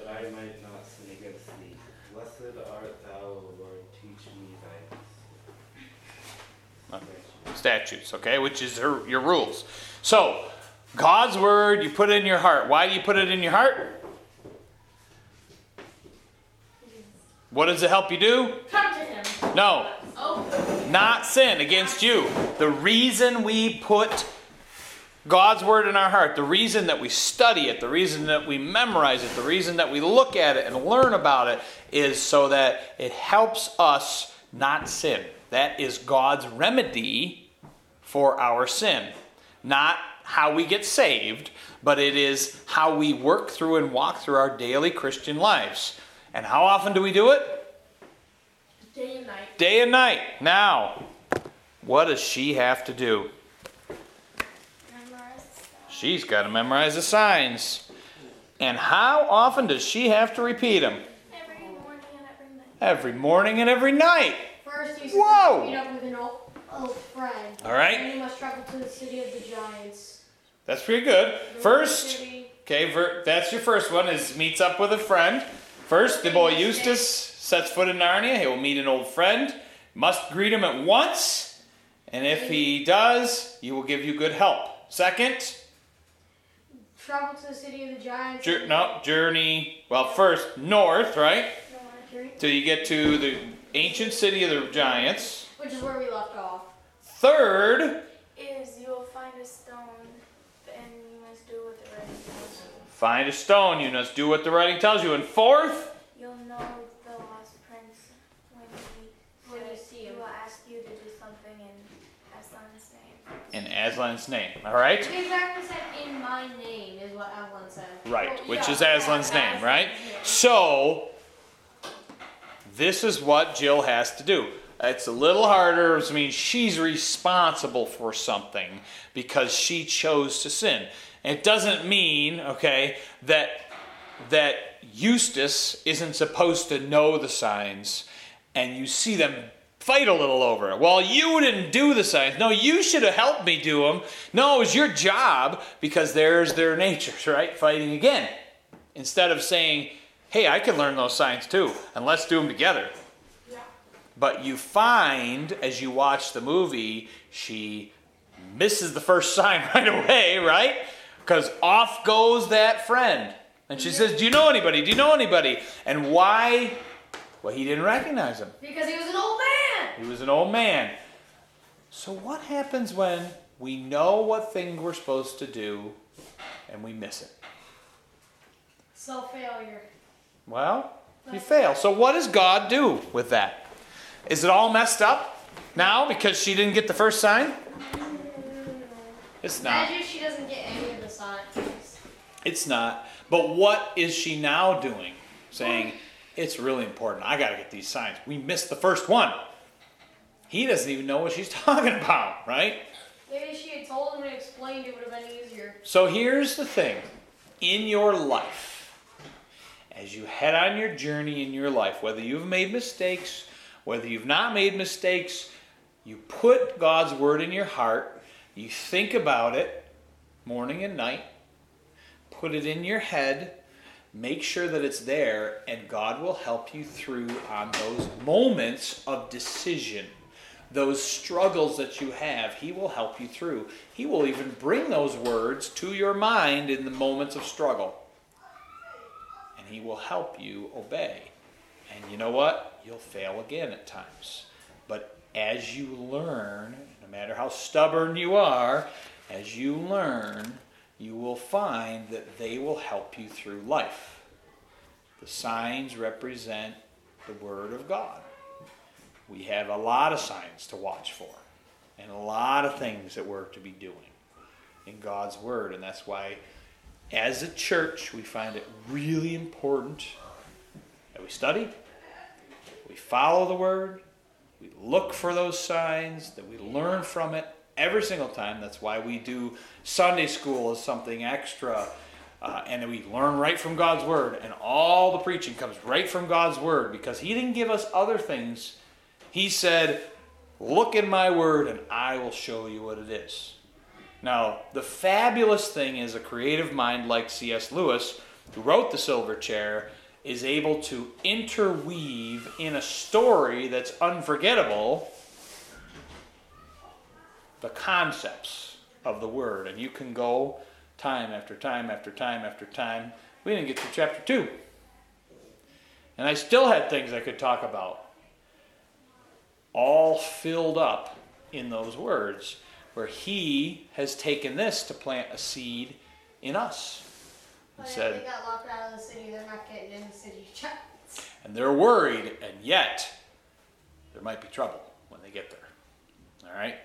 C: that I might not sin against thee. Blessed art thou, O Lord, teach me thy statutes.
A: okay, which is her, your rules. So, God's word, you put it in your heart. Why do you put it in your heart? What does it help you do?
E: Come to him.
A: No,
E: Oh,
A: not sin against you. The reason we put God's word in our heart, the reason that we study it, the reason that we memorize it, the reason that we look at it and learn about it is so that it helps us not sin. That is God's remedy for our sin. Not how we get saved, but it is how we work through and walk through our daily Christian lives. And how often do we do it?
E: day and night.
A: Day and night. Now, what does she have to do? She's got to memorize the signs. And how often does she have to repeat them?
B: Every morning and every night.
A: Every morning and every night.
F: First, you
A: Whoa!
F: Oh, meet up with an old, old friend.
A: All right?
F: And you must travel to the city of the giants.
A: That's pretty good. First, okay, ver- that's your first one is meets up with a friend. First, the boy Eustace sets foot in Narnia. He will meet an old friend. Must greet him at once. And if he does, he will give you good help. Second,
F: Travel to the city of the giants.
A: jour- no, journey, well, first, north, right? Till you get to the ancient city of the giants.
F: Which is where we left off.
A: Third,
B: Is you will find a stone and you must do what the writing tells you.
A: find a stone. You must do what the writing tells you. And fourth,
B: You'll know the lost prince when he
F: When you
B: says-
F: see
B: he will ask you to do something in Aslan's name.
A: in Aslan's name. All right?
F: It exactly said in my name is what Evelyn said.
A: Right,
F: Well,
A: which
F: yeah,
A: is Aslan's
F: yeah,
A: name, right?
F: yeah.
A: So, this is what Jill has to do. It's a little harder. I mean, she's responsible for something because she chose to sin. It doesn't mean, okay, that that Eustace isn't supposed to know the signs, and you see them fight a little over it. Well, you didn't do the signs. No, you should have helped me do them. No, it was your job because there's their natures, right? Fighting again. Instead of saying, hey, I can learn those signs too, and let's do them together. But you find as you watch the movie, she misses the first sign right away, right? Because off goes that friend. And she says, Do you know anybody? Do you know anybody? And why? Well, he didn't recognize him.
F: Because he was an old man.
A: He was an old man. So, what happens when we know what thing we're supposed to do and we miss it?
F: Self failure.
A: Well, you fail. So, what does God do with that? Is it all messed up now because she didn't get the first sign? It's not.
F: Imagine if she doesn't get any of the signs.
A: It's not. But what is she now doing? Saying, it's really important. I got to get these signs. We missed the first one. He doesn't even know what she's talking about, right?
F: Maybe she had told him and explained, it would have been easier.
A: So here's the thing in your life, as you head on your journey in your life, whether you've made mistakes, whether you've not made mistakes, you put God's word in your heart, you think about it morning and night, put it in your head, make sure that it's there, and God will help you through on those moments of decision those struggles that you have, He will help you through. He will even bring those words to your mind in the moments of struggle. And He will help you obey. And you know what? You'll fail again at times. But as you learn, no matter how stubborn you are, as you learn, you will find that they will help you through life. The signs represent the Word of God. We have a lot of signs to watch for and a lot of things that we're to be doing in God's Word. And that's why, as a church, we find it really important that we study, we follow the Word, we look for those signs, that we learn from it every single time. That's why we do Sunday school as something extra. Uh, and we learn right from God's Word, and all the preaching comes right from God's Word because He didn't give us other things. He said, Look in my Word, and I will show you what it is. Now, the fabulous thing is a creative mind like C.S. Lewis, who wrote The Silver Chair, is able to interweave in a story that's unforgettable the concepts of the word. And you can go time after time after time after time. We didn't get to chapter 2. And I still had things I could talk about, all filled up in those words, where he has taken this to plant a seed in us. He
F: But
A: said,
F: if they got locked out of the city, they're not getting in the city chats.
A: and they're worried, and yet there might be trouble when they get there. All right?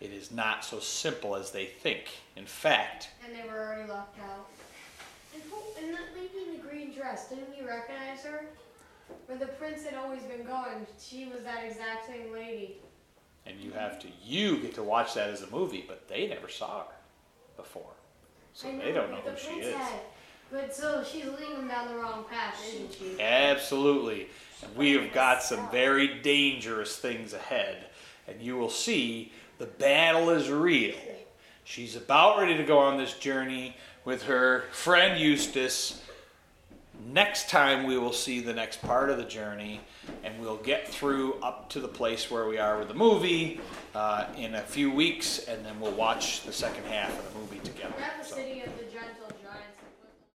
A: It is not so simple as they think. In fact,
F: And they were already locked out. And, who, and that lady in the green dress, didn't you recognize her? Where the prince had always been going, she was that exact same lady.
A: and you have to, you get to watch that as a movie, but they never saw her before. So
F: I
A: they don't know who
F: the
A: she is.
F: had. But so she's leading them down the wrong path, isn't she?
A: Absolutely. And we have got some very dangerous things ahead. And you will see the battle is real. She's about ready to go on this journey with her friend Eustace. Next time, we will see the next part of the journey, and we'll get through up to the place where we are with the movie uh, in a few weeks, and then we'll watch the second half of the movie together.
F: We're at the
A: So-
F: city of the gentle.